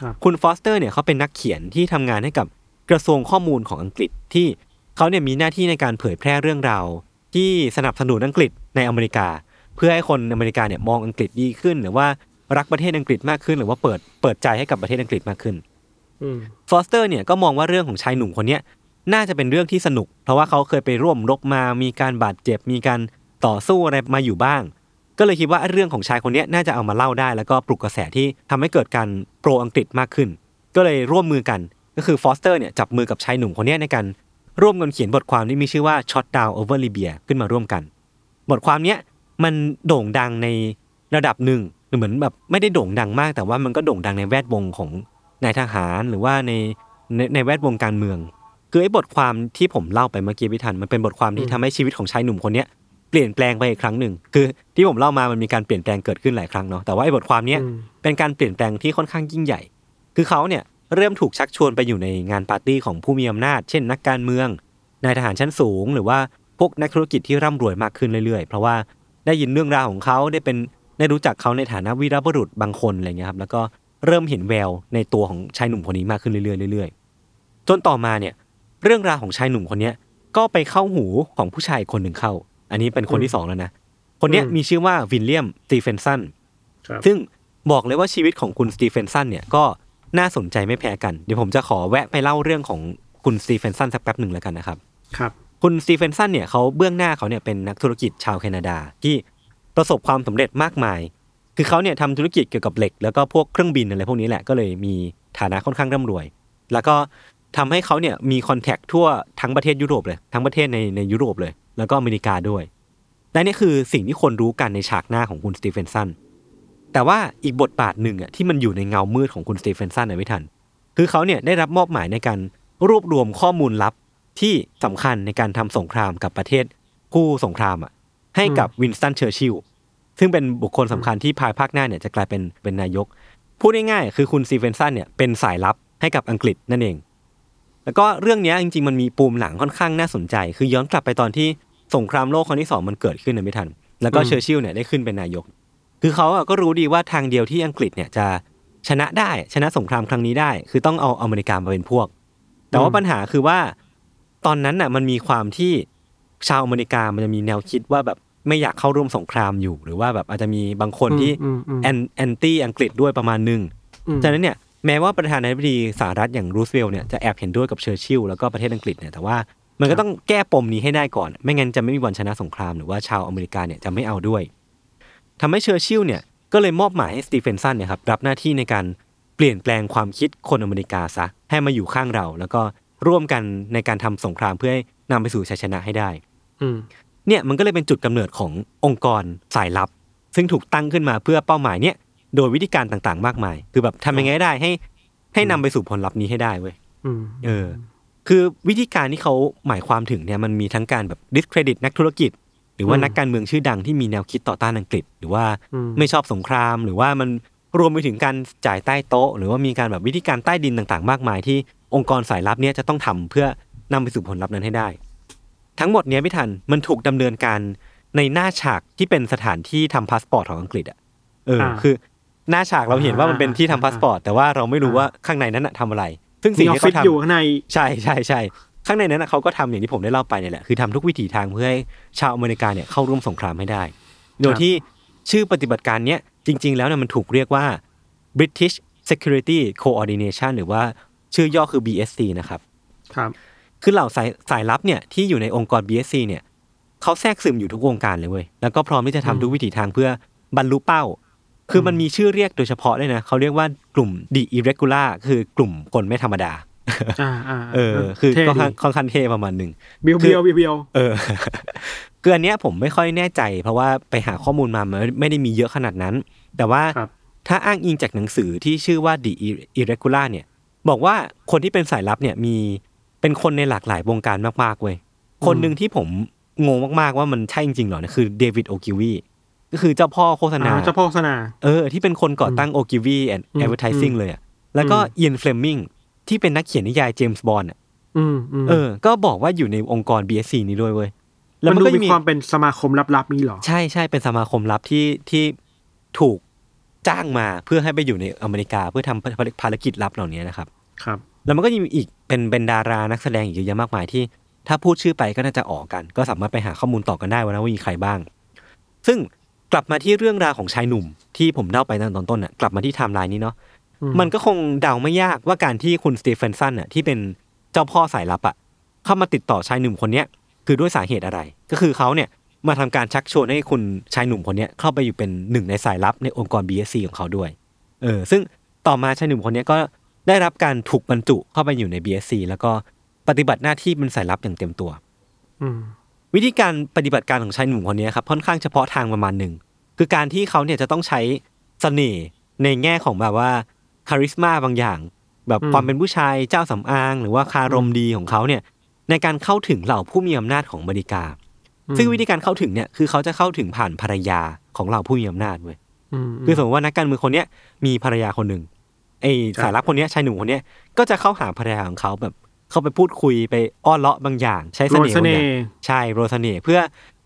ครับคุณฟอสเตอร์เนี่ยเขาเป็นนักเขียนที่ทำงานให้กับกระทรวงข้อมูลของอังกฤษที่เขาเนี่ยมีหน้าที่ในการเผยแพร่เรื่องราวที่สนับสนุนอังกฤษในอเมริกา เพื่อให้คนอเมริกาเนี่ยมองอังกฤษดีขึ้น หรือว่ารักประเทศอังกฤษมากขึ้น หรือว่าเปิดเปิดใจให้กับประเทศอังกฤษมากขึ้นอืมฟอสเตอร์เนี่ยก็มองว่าเรื่องของชายหนุ่มคนเนี้ยน่าจะเป็นเรื่องที่สนุก เพราะว่าเขาเคยไปร่วมรบมามีการบาดเจ็บมีการต่อสู้อะไรมาอยู่บ้าง ก็เลยคิดว่าเรื่องของชายคนเนี้ยน่าจะเอามาเล่าได้ แล้วก็ปลุกกระแสที่ทำให้เกิดการโปรอังกฤษมากขึ้น ก็เลยร่วมมือกันก็คือฟอสเตอร์เนี่ยจับมือกับชายหนุ่มคนเนี้ยในการร่วมกันเขียนบทความที่มีชื่อว่า Shot Down Over Libya ขึ้นมาร่วมกัน บทความเนี้ยมันโด่งดังในระดับหนึ่งเหมือนแบบไม่ได้โด่งดังมาก แต่ว่ามันก็โด่งดังในแวดวงของนายทหารหรือว่าในในในแวดวงการเมือง คือไอ้บทความที่ผมเล่าไปเมื่อกี้พิทันมันเป็นบทความที่ทำให้ชีวิตของชายหนุ่มคนเนี้ย เปลี่ยนแปลงไปอีกครั้งหนึ่ง คือที่ผมเล่ามามันมีการเปลี่ยนแปลงเกิดขึ้นหลายครั้งเนาะแต่ว่าไอ้บทความเนี้ยอืมเป็นการเปลี่ยนแปลงที่ค่อนข้างยิ่งใหญ่ คือเขาเนี่ยเริ่มถูกชักชวนไปอยู่ในงานปาร์ตี้ของผู้มีอำนาจ เช่นนักการเมืองนายทหารชั้นสูง หรือว่าพวกนักธุรกิจที่ร่ำรวยมากขึ้นเรื่อยๆ เพราะว่าได้ยินเรื่องราวของเขาได้เป็นได้รู้จักเขาในฐานะวีรบุรุษบางคนอะไรเงี้ยครับแล้วก็เริ่มเห็นแววในตัวของชายหนุ่มคนนี้มากขึ้นเรื่อยๆเรื่อยๆจนต่อมาเนี่ยเรื่องราวของชายหนุ่มคนเนี้ยก็ไปเข้าหูของผู้ชายคนหนึ่งเข้า อันนี้เป็นคนที่สองแล้วนะ คนเนี้ยอืมมีชื่อว่าวิลเลียมสตีเฟนสันครับซึ่งบอกเลยว่าชีวิตของคุณสตีเฟนสันเนี่ยก็น่าสนใจไม่แพ้กัน เดี๋ยวผมจะขอแวะไปเล่าเรื่องของคุณสตีเฟนสันสักแป๊บหนึ่งแล้วกันนะครับ ครับ คุณสตีเฟนสันเนี่ยเขาเบื้องหน้าเขาเนี่ยเป็นนักธุรกิจชาวแคนาดาที่ประสบความสำเร็จมากมาย คือเขาเนี่ยทำธุรกิจเกี่ยวกับเหล็ก แล้วก็พวกเครื่องบินอะไรพวกนี้แหละก็เลยมีฐานะค่อนข้างร่ำรวย แล้วก็ทำให้เขาเนี่ยมีคอนแทคทั่วทั้งประเทศยุโรปเลย ทั้งประเทศในในยุโรปเลย แล้วก็อเมริกาด้วยและนี่คือสิ่งที่คนรู้กันในฉากหน้าของคุณสตีเฟนสันแต่ว่าอีกบทบาทหนึ่งอะที่มันอยู่ในเงามืดของคุณสตีเฟนสันนะไม่ทัน คือเขาเนี่ยได้รับมอบหมายในการรวบรวมข้อมูลลับที่สำคัญในการทำสงครามกับประเทศคู่สงครามอะให้กับวินสตันเชอร์ชิลซึ่งเป็นบุคคลสำคัญที่ภายภาคหน้าเนี่ยจะกลายเป็นเป็นนายก พูดง่ายๆคือคุณสตีเฟนสันเนี่ยเป็นสายลับให้กับอังกฤษนั่นเอง แล้วก็เรื่องเนี้ยจริงๆมันมีปูมหลังค่อนข้างน่าสนใจ คือย้อนกลับไปตอนที่สงครามโลกครั้งที่สองมันเกิดขึ้นนะพี่ทัน แล้วก็อืมเชอร์ชิลเนี่ยได้ขึ้นเป็นนายก คือเขาอะก็รู้ดีว่าทางเดียวที่อังกฤษเนี่ยจะชนะได้ชนะสงครามครั้งนี้ได้ คือต้องเอาอเมริกามาเป็นพวก แต่ว่าปัญหาคือว่าตอนนั้นน่ะมันมีความที่ชาวอเมริกามันจะมีแนวคิดว่าแบบไม่อยากเข้าร่วมสงครามอยู่ หรือว่าแบบอาจจะมีบางคนที่อืมอืม an anti อังกฤษด้วยประมาณหนึ่งอืมฉะนั้นเนี่ย แม้ว่าประธานาธิบดีสหรัฐอย่างรูสเวลต์เนี่ยจะแอบเห็นด้วยกับเชอร์ชิลแล้วก็ประเทศอังกฤษเนี่ยแต่ว่ามันก็ต้องแก้ปมนี้ให้ได้ก่อน ไม่งั้นจะไม่มีวันชนะสงครามหรือว่าชาวอเมริกาเนี่ยจะไม่เอาด้วยทำให้เชอร์ชิลเนี่ยก็เลยมอบหมายให้สตีเฟนสันเนี่ยครับรับหน้าที่ในการเปลี่ยนแปลงความคิดคนอเมริกาซะให้มาอยู่ข้างเรา แล้วก็ร่วมกันในการทำสงครามเพื่อให้นำไปสู่ชัยชนะให้ได้ อืมเนี่ยมันก็เลยเป็นจุดกำเนิดขององค์กรสายลับ ซึ่งถูกตั้งขึ้นมาเพื่อเป้าหมายเนี่ย โดยวิธีการต่างๆ มากมาย คือแบบทำยังไงก็ได้ให้ ให้นำไปสู่ผลลัพธ์นี้ให้ได้เว้ยอืมเออ คือวิธีการที่เขาหมายความถึงเนี่ยมันมีทั้งการแบบ discredit นักธุรกิจ หรือว่านักการเมืองชื่อดังที่มีแนวคิดต่อต้านอังกฤษ หรือว่าไม่ชอบสงคราม หรือว่ามันรวมไปถึงการจ่ายใต้โต๊ะ หรือว่ามีการแบบวิธีการใต้ดินต่างๆ มากมาย ที่องค์กรสายลับเนี่ยจะต้องทำเพื่อนำไปสู่ผลลัพธ์นั้นให้ได้ ทั้งหมดเนี้ยพี่ทันมันถูกดำเนินการในหน้าฉากที่เป็นสถานที่ทำพาสปอร์ตของอังกฤษอะเอออาคือ หน้าฉากเราเห็นว่ามันเป็นที่ทำพาสปอร์ตแต่ว่าเราไม่รู้ว่าข้างในนั้นน่ะทำอะไร ซึ่งมีสิ่งออฟที่เขาทำอยู่ข้างในใช่ใช่ใช่ข้างในนั้นนะเขาก็ทำอย่างที่ผมได้เล่าไปเนี่ยแหละคือทำทุกวิถีทางเพื่อให้ชาวอเมริกาเนี่ยเข้าร่วมสงครามให้ได้ โดยที่ชื่อปฏิบัติการเนี้ยจริง ๆ แล้วเนี่ยมันถูกเรียกว่า British Security Coordination หรือว่าชื่อย่อคือ BSC นะครับครับ คือเหล่าสายสายลับเนี่ยที่อยู่ในองค์กร BSC เนี่ยเขาแทรกซึมอยู่ทุกวงการเลยเว้ยแล้วก็พร้อมที่จะทำทุกวิถีทางเพื่อบรรลุเป้า คือมันมีชื่อเรียกโดยเฉพาะด้วยนะเขาเรียกว่ากลุ่ม The Irregular คือกลุ่มคนไม่ธรรมดาอ่าอ่าเออ คือเท่ก็ดีค่อนข้างเท่ประมาณหนึ่งเบียวคือเบีอยวเบียวเบียวเออคืออันเนี้ยผมไม่ค่อยแน่ใจ เพราะว่าไปหาข้อมูลมามันไม่ได้มีเยอะขนาดนั้น แต่ว่าครับถ้าอ้างอิงจากหนังสือที่ชื่อว่า The Irregular เนี่ย บอกว่าคนที่เป็นสายลับเนี่ยมีเป็นคนในหลากหลายวงการมากๆเว้ยคนหนึ่งที่ผมงงมากๆว่ามันใช่จริงๆเหรอเนี่ยคือเดวิดโอกิลวี ก็คือเจ้าพ่อโฆษณาอ่าเจ้าพ่อโฆษณาเออที่เป็นคนก่อตั้ง Ogilvy and อืม advertising เลยอะแล้วก็อืมเอียนเฟลมิงที่เป็นนักเขียนนิยายเจมส์บอนด์อะอืมอืมเออ ก็บอกว่าอยู่ในองค์กร BSC นี้ด้วยเว้ยแล้วมันมันดูก็มีมีความเป็นสมาคมลับๆนี้เหรอ ใช่ใช่เป็นสมาคมลับที่ที่ถูกจ้างมาเพื่อให้ไปอยู่ในอเมริกาเพื่อทำภารกิจลับเหล่านี้นะครับ ครับ แล้วมันก็ยังมีอีกเป็นเป็นดารานักแสดงอีกเยอะแยะมากมายที่ ถ้าพูดชื่อไปก็น่าจะออกกัน ก็สามารถไปหาข้อมูลต่อกันได้ว่านะว่ามีใครบ้าง ซึ่ง กลับมาที่เรื่องราวของชายหนุ่ม ที่ผมเล่าไปตอนต้นน่ะกลับมาที่ไทม์ไลน์นี้เนาะอืมมันก็คงเดาไม่ยากว่าการที่คุณสตีเฟนสันน่ะที่เป็นเจ้าพ่อสายลับอะเข้ามาติดต่อชายหนุ่มคนเนี้ยคือด้วยสาเหตุอะไร ก็คือเขาเนี่ยมาทำการชักชวนให้คุณชายหนุ่มคนเนี้ยเข้าไปอยู่เป็นหนึ่งในสายลับในองค์กร BSC ของเขาด้วย เออ ซึ่งต่อมาชายหนุ่มคนเนี้ยก็ได้รับการถูกบรรจุเข้าไปอยู่ใน BSC แล้วก็ปฏิบัติหน้าที่เป็นสายลับอย่างเต็มตัว อืม วิธีการปฏิบัติการของชายหนุ่มคนนี้ครับค่อนข้างเฉพาะทางประมาณหนึ่งคือการที่เขาเนี่ยจะต้องใช้เสน่ห์ในแง่ของแบบว่าคาริสมาบางอย่าง แบบอืมความเป็นผู้ชายเจ้าสำอาง หรือว่าคารมดีของเขาเนี่ยในการเข้าถึงเหล่าผู้มีอำนาจของอเมริกาซึ่งวิธีการเข้าถึงเนี่ยคือเขาจะเข้าถึงผ่านภรรยาของเหล่าผู้มีอำนาจเว้ยอืมคือสมมติว่านักการเมืองคนเนี้ยมีภรรยาคนหนึ่งไอ้ครับสายลับคนเนี้ยชายหนุ่มคนเนี้ยก็จะเข้าหาภรรยาของเขาแบบ เข้าไปพูดคุยไปอ้อนเลาะบางอย่าง ใช้เสโรน่ห์เสบางอน่ย่างห์ใช่โรสเสน่ห์เพื่อ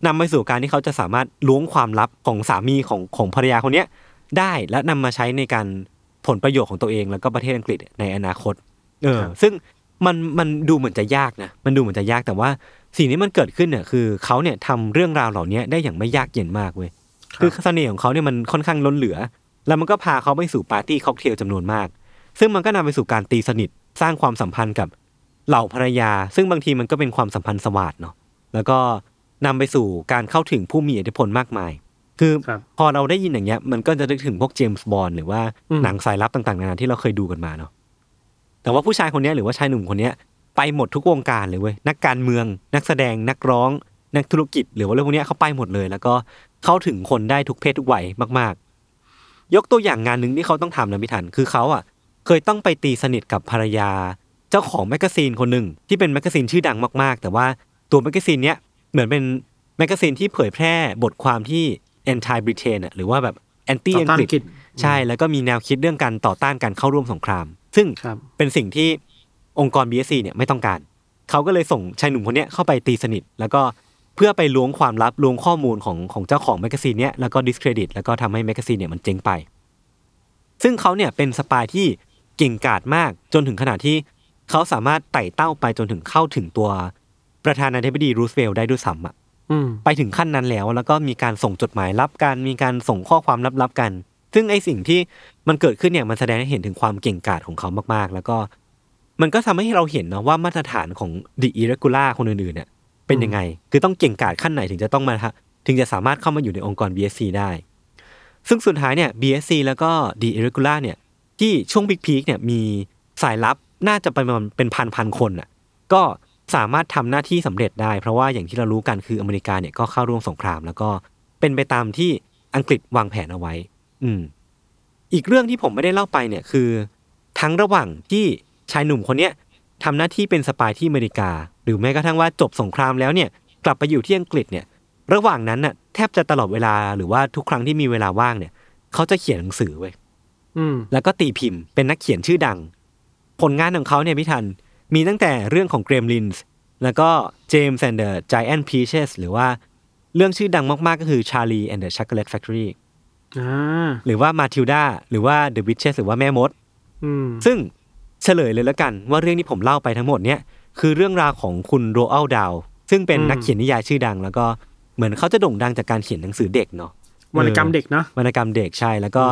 นำไปสู่การที่เขาจะสามารถล้วงความลับของสามีของของภรรยาคนเนี้ยได้และนำมาใช้ในการผลประโยชน์ของตัวเองแล้วก็ประเทศอังกฤษในอนาคต เออ ซึ่งมันมันดูเหมือนจะยากนะ มันดูเหมือนจะยากแต่ว่าสิ่งที่มันเกิดขึ้นเนี่ยคือเขาเนี่ยทำเรื่องราวเหล่านี้ได้อย่างไม่ยากเย็นมากเว้ยคือเสน่ห์ของเขาเนี่ยมันค่อนข้างล้นเหลือ แล้วมันก็พาเขาไปสู่ปาร์ตี้ค็อกเทลจำนวนมาก ซึ่งมันก็นำไปสู่การตีสนิทสร้างความสัมพันธ์กับ เหล่าภรรยา ซึ่งบางทีมันก็เป็นความสัมพันธ์สวัสดเนาะแล้วก็นำไปสู่การเข้าถึงผู้มีอิทธิพลมากมาย คือครับพอเราได้ยินอย่างเงี้ย มันก็จะนึกถึงพวกเจมส์บอลหรือว่าอืมหนังสายลับต่างๆนานาที่เราเคยดูกันมาเนาะแต่ว่าผู้ชายคนเนี้ยหรือว่าชายหนุ่มคนเนี้ยไปหมดทุกวงการเลยเว้ยนักการเมือง นักแสดงนักร้อง นักธุรกิจ หรือว่าเรื่องพวกเนี้ยเขาไปหมดเลย แล้วก็เข้าถึงคนได้ทุกเพศทุกวัยมาก ๆ ยกตัวอย่างงานหนึ่งที่เขาต้องทำนะพี่ทันคือเขาอะ เคยต้องไปตีสนิทกับภรรยา เจ้าของแมกกาซีนคนหนึ่งที่เป็นแมกกาซีนชื่อดังมาก ๆ แต่ว่าตัวแมกกาซีนเนี้ยเหมือนเป็นแมกกาซีนที่เผยแพร่บทความที่ anti Britain อะหรือว่าแบบ anti ต่ออังต้านกอังกฤฤษษใช่แล้วก็มีแนวคิดเรื่องการต่อต้านการเข้าร่วมสงคราม ซึ่งครับเป็นสิ่งที่องค์กร BSC เนี่ยไม่ต้องการ เขาก็เลยส่งชายหนุ่มคนเนี้ยเข้าไปตีสนิท แล้วก็เพื่อไปล้วงความลับล้วงข้อมูลของของเจ้าของแมกกาซีนเนี้ยแล้วก็ discredit แล้วก็ทำให้แมกกาซีนเนี่ยมันเจ๊งไป ซึ่งเขาเนี่ยเป็นสปายที่เก่งกาจมากจนถึงขนาดที่ เขาสามารถไต่เต้าไปจนถึงเข้าถึงตัวประธานาธิบดีรูสเวลต์ได้ด้วยซ้ำอะอืมไปถึงขั้นนั้นแล้วแล้วก็มีการส่งจดหมายลับกัน มีการส่งข้อความลับๆกัน ซึ่งไอสิ่งที่มันเกิดขึ้นเนี่ยมันแสดงให้เห็นถึงความเก่งกาจของเขามากๆ แล้วก็มันก็ทำให้เราเห็นเนาะว่ามาตรฐานของ The Irregular คนอื่นๆเนี่ยเป็นยังไง คือต้องเก่งกาจขั้นไหนถึงจะต้องมาทะถึงจะสามารถเข้ามาอยู่ในองค์กร BSC ได้ ซึ่งสุดท้ายเนี่ย BSC แล้วก็ The Irregular เนี่ยที่ช่วงพีคๆเนี่ยมีสายลับ น่าจะประมาณเป็นพันพันๆคนอะก็สามารถทำหน้าที่สำเร็จได้ เพราะว่าอย่างที่เรารู้กันคืออเมริกาเนี่ยก็เข้าร่วมสงคราม แล้วก็เป็นไปตามที่อังกฤษวางแผนเอาไว้ อืม อีกเรื่องที่ผมไม่ได้เล่าไปเนี่ยคือ ทั้งระหว่างที่ชายหนุ่มคนเนี้ยทำหน้าที่เป็นสปายที่อเมริกา หรือแม้กระทั่งว่าจบสงครามแล้วเนี่ย กลับไปอยู่ที่อังกฤษเนี่ย ระหว่างนั้นน่ะแทบจะตลอดเวลาหรือว่าทุกครั้งที่มีเวลาว่างเนี่ย เขาจะเขียนหนังสือเว้ยอืมแล้วก็ตีพิมพ์เป็นนักเขียนชื่อดัง ผลงานของเขาเนี่ยพี่ทัน มีตั้งแต่เรื่องของ Gremlins แล้วก็ James and the Giant Peaches หรือว่าเรื่องชื่อดังมาก ๆ ก็คือ Charlie and the Chocolate Factory อ่าหรือว่า Matilda หรือว่า The Witches หรือว่าแม่มดอืมซึ่งเฉลยเลยแล้วกัน ว่าเรื่องที่ผมเล่าไปทั้งหมดเนี่ยคือเรื่องราวของคุณโรอัลดาวซึ่งเป็นนักเขียนนิยายชื่อดัง แล้วก็เหมือนเขาจะโด่งดังจากการเขียนหนังสือเด็กเนาะวรรณกรรมเด็กเนาะวรรณกรรมเด็กใช่แล้วก็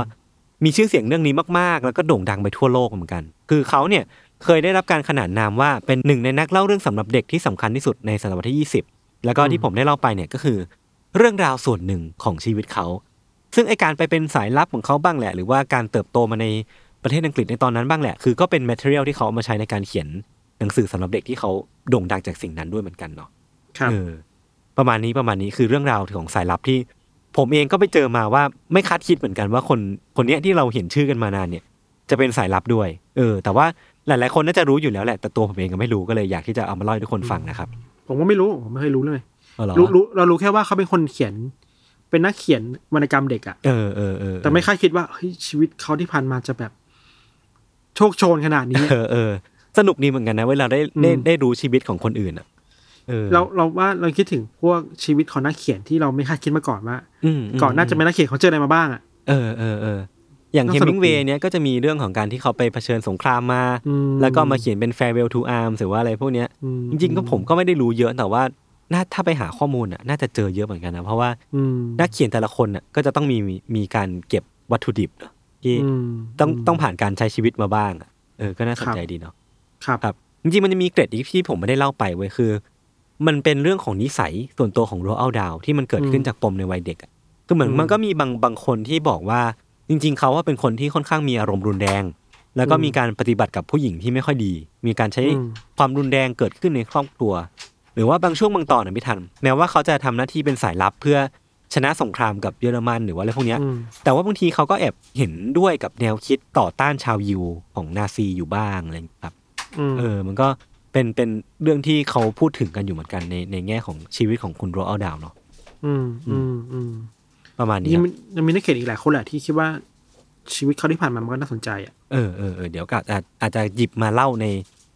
มีชื่อเสียงเรื่องนี้มากๆ แล้วก็โด่งดังไปทั่วโลกเหมือนกัน คือเขาเนี่ยเคยได้รับการขนานนามว่าเป็นหนึ่งในนักเล่าเรื่องสำหรับเด็กที่สำคัญที่สุดในศตวรรษที่ 20 แล้วก็ที่ผมได้เล่าไปเนี่ยก็คือ เรื่องราวส่วนหนึ่งของชีวิตเขา ซึ่งไอการไปเป็นสายลับของเขาบ้างแหละ หรือว่าการเติบโตมาในประเทศอังกฤษในตอนนั้นบ้างแหละ คือก็เป็น material ที่เขาเอามาใช้ในการเขียนหนังสือสำหรับเด็กที่เขาโด่งดังจากสิ่งนั้นด้วยเหมือนกันเนาะครับเออประมาณนี้ประมาณนี้คือเรื่องราวของสายลับที่ ผมเองก็ไปเจอมาว่าไม่คาดคิดเหมือนกันว่าคนคนเนี้ยที่เราเห็นชื่อกันมานานเนี่ย จะเป็นสายลับด้วย เออ แต่ว่าหลาย ๆ คนน่าจะรู้อยู่แล้วแหละแต่ตัวผมเองก็ไม่รู้ก็เลยอยากที่จะเอามาเล่าให้ทุกคนฟังนะครับ ผมก็ไม่รู้ผมไม่เคยรู้เลยเอาเหรอรู้รู้เรารู้แค่ว่าเขาเป็นคนเขียน เป็นนักเขียนวรรณกรรมเด็กอะเออเออเออแต่ไม่คาดคิดว่าเฮ้ยชีวิตเขาที่ผ่านมาจะแบบโชคโชนขนาดนี้เออเออสนุกดีเหมือนกันนะเวลาได้ได้อืมได้รู้ชีวิตของคนอื่นอะ เออเราเราว่าเราคิดถึงพวกชีวิตของนักเขียนที่เราไม่คาดคิดมาก่อนว่าอืมมก่อนน่าจะเป็นนักเขียนเขาเจออะไรมาบ้างอะเออเออเอออย่างน่าเฮสนุกมิงเวย์ดีเนี้ยก็จะมีเรื่องของการที่เขาไปเผชิญสงครามมาอืมแล้วก็มาเขียนเป็น farewell to arms หรือว่าอะไรพวกเนี้ยอืมจริงๆก็ผมก็ไม่ได้รู้เยอะแต่ว่าน่าถ้าไปหาข้อมูลอะน่าจะเจอเยอะเหมือนกันนะ เพราะว่าอืมนักเขียนแต่ละคนอะก็จะต้องมีมีมีการเก็บวัตถุดิบเนอะที่อืมต้องต้องผ่านการใช้ชีวิตมาบ้างอะเออก็น่าสนใจดีเนาะครับครับจริงๆมันจะมีเกร็ดอีกที่ผมไม่ได้เล่าไปเว้ยคือ มันเป็นเรื่องของนิสัยส่วนตัวของโรอัลดาวที่มันเกิดขึ้นอืมจากปมในวัยเด็กอะคือเหมือนอืมมันก็มีบางบางคนที่บอกว่าจริง ๆ เขาว่าเป็นคนที่ค่อนข้างมีอารมณ์รุนแรง แล้วก็อืมมีการปฏิบัติกับผู้หญิงที่ไม่ค่อยดี มีการใช้อืมความรุนแรงเกิดขึ้นในครอบครัว หรือว่าบางช่วงบางตอนนะพี่ทัน แม้ว่าเขาจะทำหน้าที่เป็นสายลับเพื่อชนะสงครามกับเยอรมันหรือว่าอะไรพวกเนี้ยอืมแต่ว่าบางทีเขาก็แอบเห็นด้วยกับแนวคิดต่อต้านชาวยิวของนาซีอยู่บ้างอะไรอย่างเงี้ยครับอืมเออ มันก็ เป็นเป็นเรื่องที่เขาพูดถึงกันอยู่เหมือนกันในในแง่ของชีวิตของคุณโรอัลดาวเนาะอืมอืมอืมประมาณนี้ยังคมีรับยังมีนักเขียนอีกหลายคนแหละที่คิดว่าชีวิตเขาที่ผ่านมามันก็น่าสนใจอะเออเออเออเดี๋ยวก็อาจอาจจะหยิบมาเล่าใน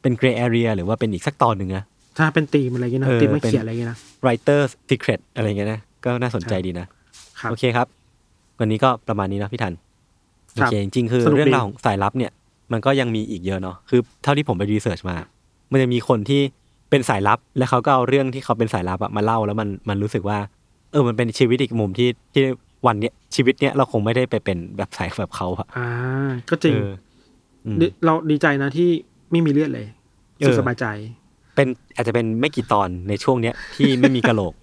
เป็นเกรย์แอเรียหรือว่าเป็นอีกสักตอนหนึ่งนะถ้าเป็นตีมอะไรเงี้ยนะเออตีมนักเป็นเขียนอะไรเงี้ยนะ writer's secret อะไรเงี้ยนะก็น่าสนใจดีนะครับโอเคครับ วันนี้ก็ประมาณนี้นะพี่ทันโอครับเคจริงๆคือสนุกดีเรื่องราวของสายลับเนี่ย มันก็ยังมีอีกเยอะเนาะคือเท่าที่ผมไปรีเสิร์ชมา มันจะมีคนที่เป็นสายลับ แล้วเขาก็เอาเรื่องที่เขาเป็นสายลับอะมาเล่าแล้วมันมันรู้สึกว่า เออมันเป็นชีวิตอีกมุมที่ที่วันเนี้ยชีวิตเนี้ยเราคงไม่ได้ไปเป็นแบบสายแบบเขาอะอ่า ก็จริงเอออืมดิเราดีใจนะที่ไม่มีเลือดเลยเออสุขสบายใจ เป็นอาจจะเป็นไม่กี่ตอนในช่วงเนี้ยที่ไม่มีกะโหลก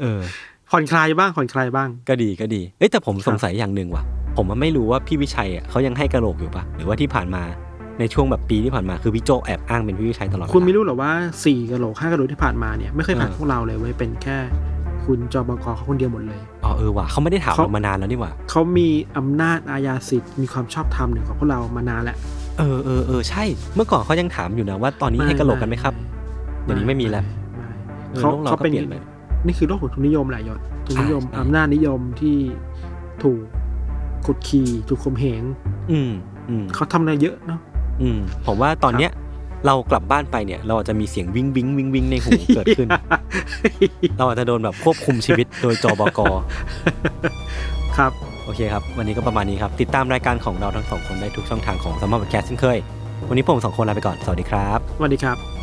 เออผ่อนคลายบ้างผ่อนคลายบ้าง ก็ดีก็ดีเอ้ยแต่ผมครับสงสัยอย่างหนึ่งว่ะ ผมว่าไม่รู้ว่าพี่วิชัยอะเขายังให้กระโหลกอยู่ปะหรือว่าที่ผ่านมา ในช่วงแบบปีที่ผ่านมาคือพี่โจแอบอ้างเป็นพี่วิชัยตลอดเวลาคุณไม่รู้หรอว่าสี่กะโหลกห้ากะโหลกที่ผ่านมาเนี่ยไม่เคยผ่านเออพวกเราเลยเว้ยเป็นแค่คุณจบกเขาคนเดียวหมดเลยอ๋อเออว่ะเขาไม่ได้ถามเขาเรามานานแล้วนี่หว่าเขามีอำนาจอาญาสิทธิ์มีความชอบธรรมหนึ่งของพวกเรามานานแล้วเออเออเออใช่ เมื่อก่อนเขายังถามอยู่นะว่าตอนนี้ให้กระโหลกกันไหมครับเดี๋ยวนี้ไม่มีแล้วไม่เออเขาโลกเราเขาก็เป็นเปลี่ยนไปนี่คือโลกของทุนนิยมแหละยศทุนนิยมใช่ใช่อำนาจนิยมที่ถูกกดขี่ถูกข่มเหงอืมอืมเขาทำอะไรเยอะเนาะ อืมผมว่าตอนเนี้ยเรากลับบ้านไปเนี่ย เราอาจจะมีเสียงวิงวิงวิงวิงในหูเกิดขึ้น เราอาจจะโดนแบบควบคุมชีวิตโดยจบครับ โอเคครับ วันนี้ก็ประมาณนี้ครับ ติดตามรายการของเราทั้งสองคนได้ทุกช่องทางของสมอร์ทแคสเช่นเคย วันนี้ผมสองคนลาไปก่อน สวัสดีครับ สวัสดีครับ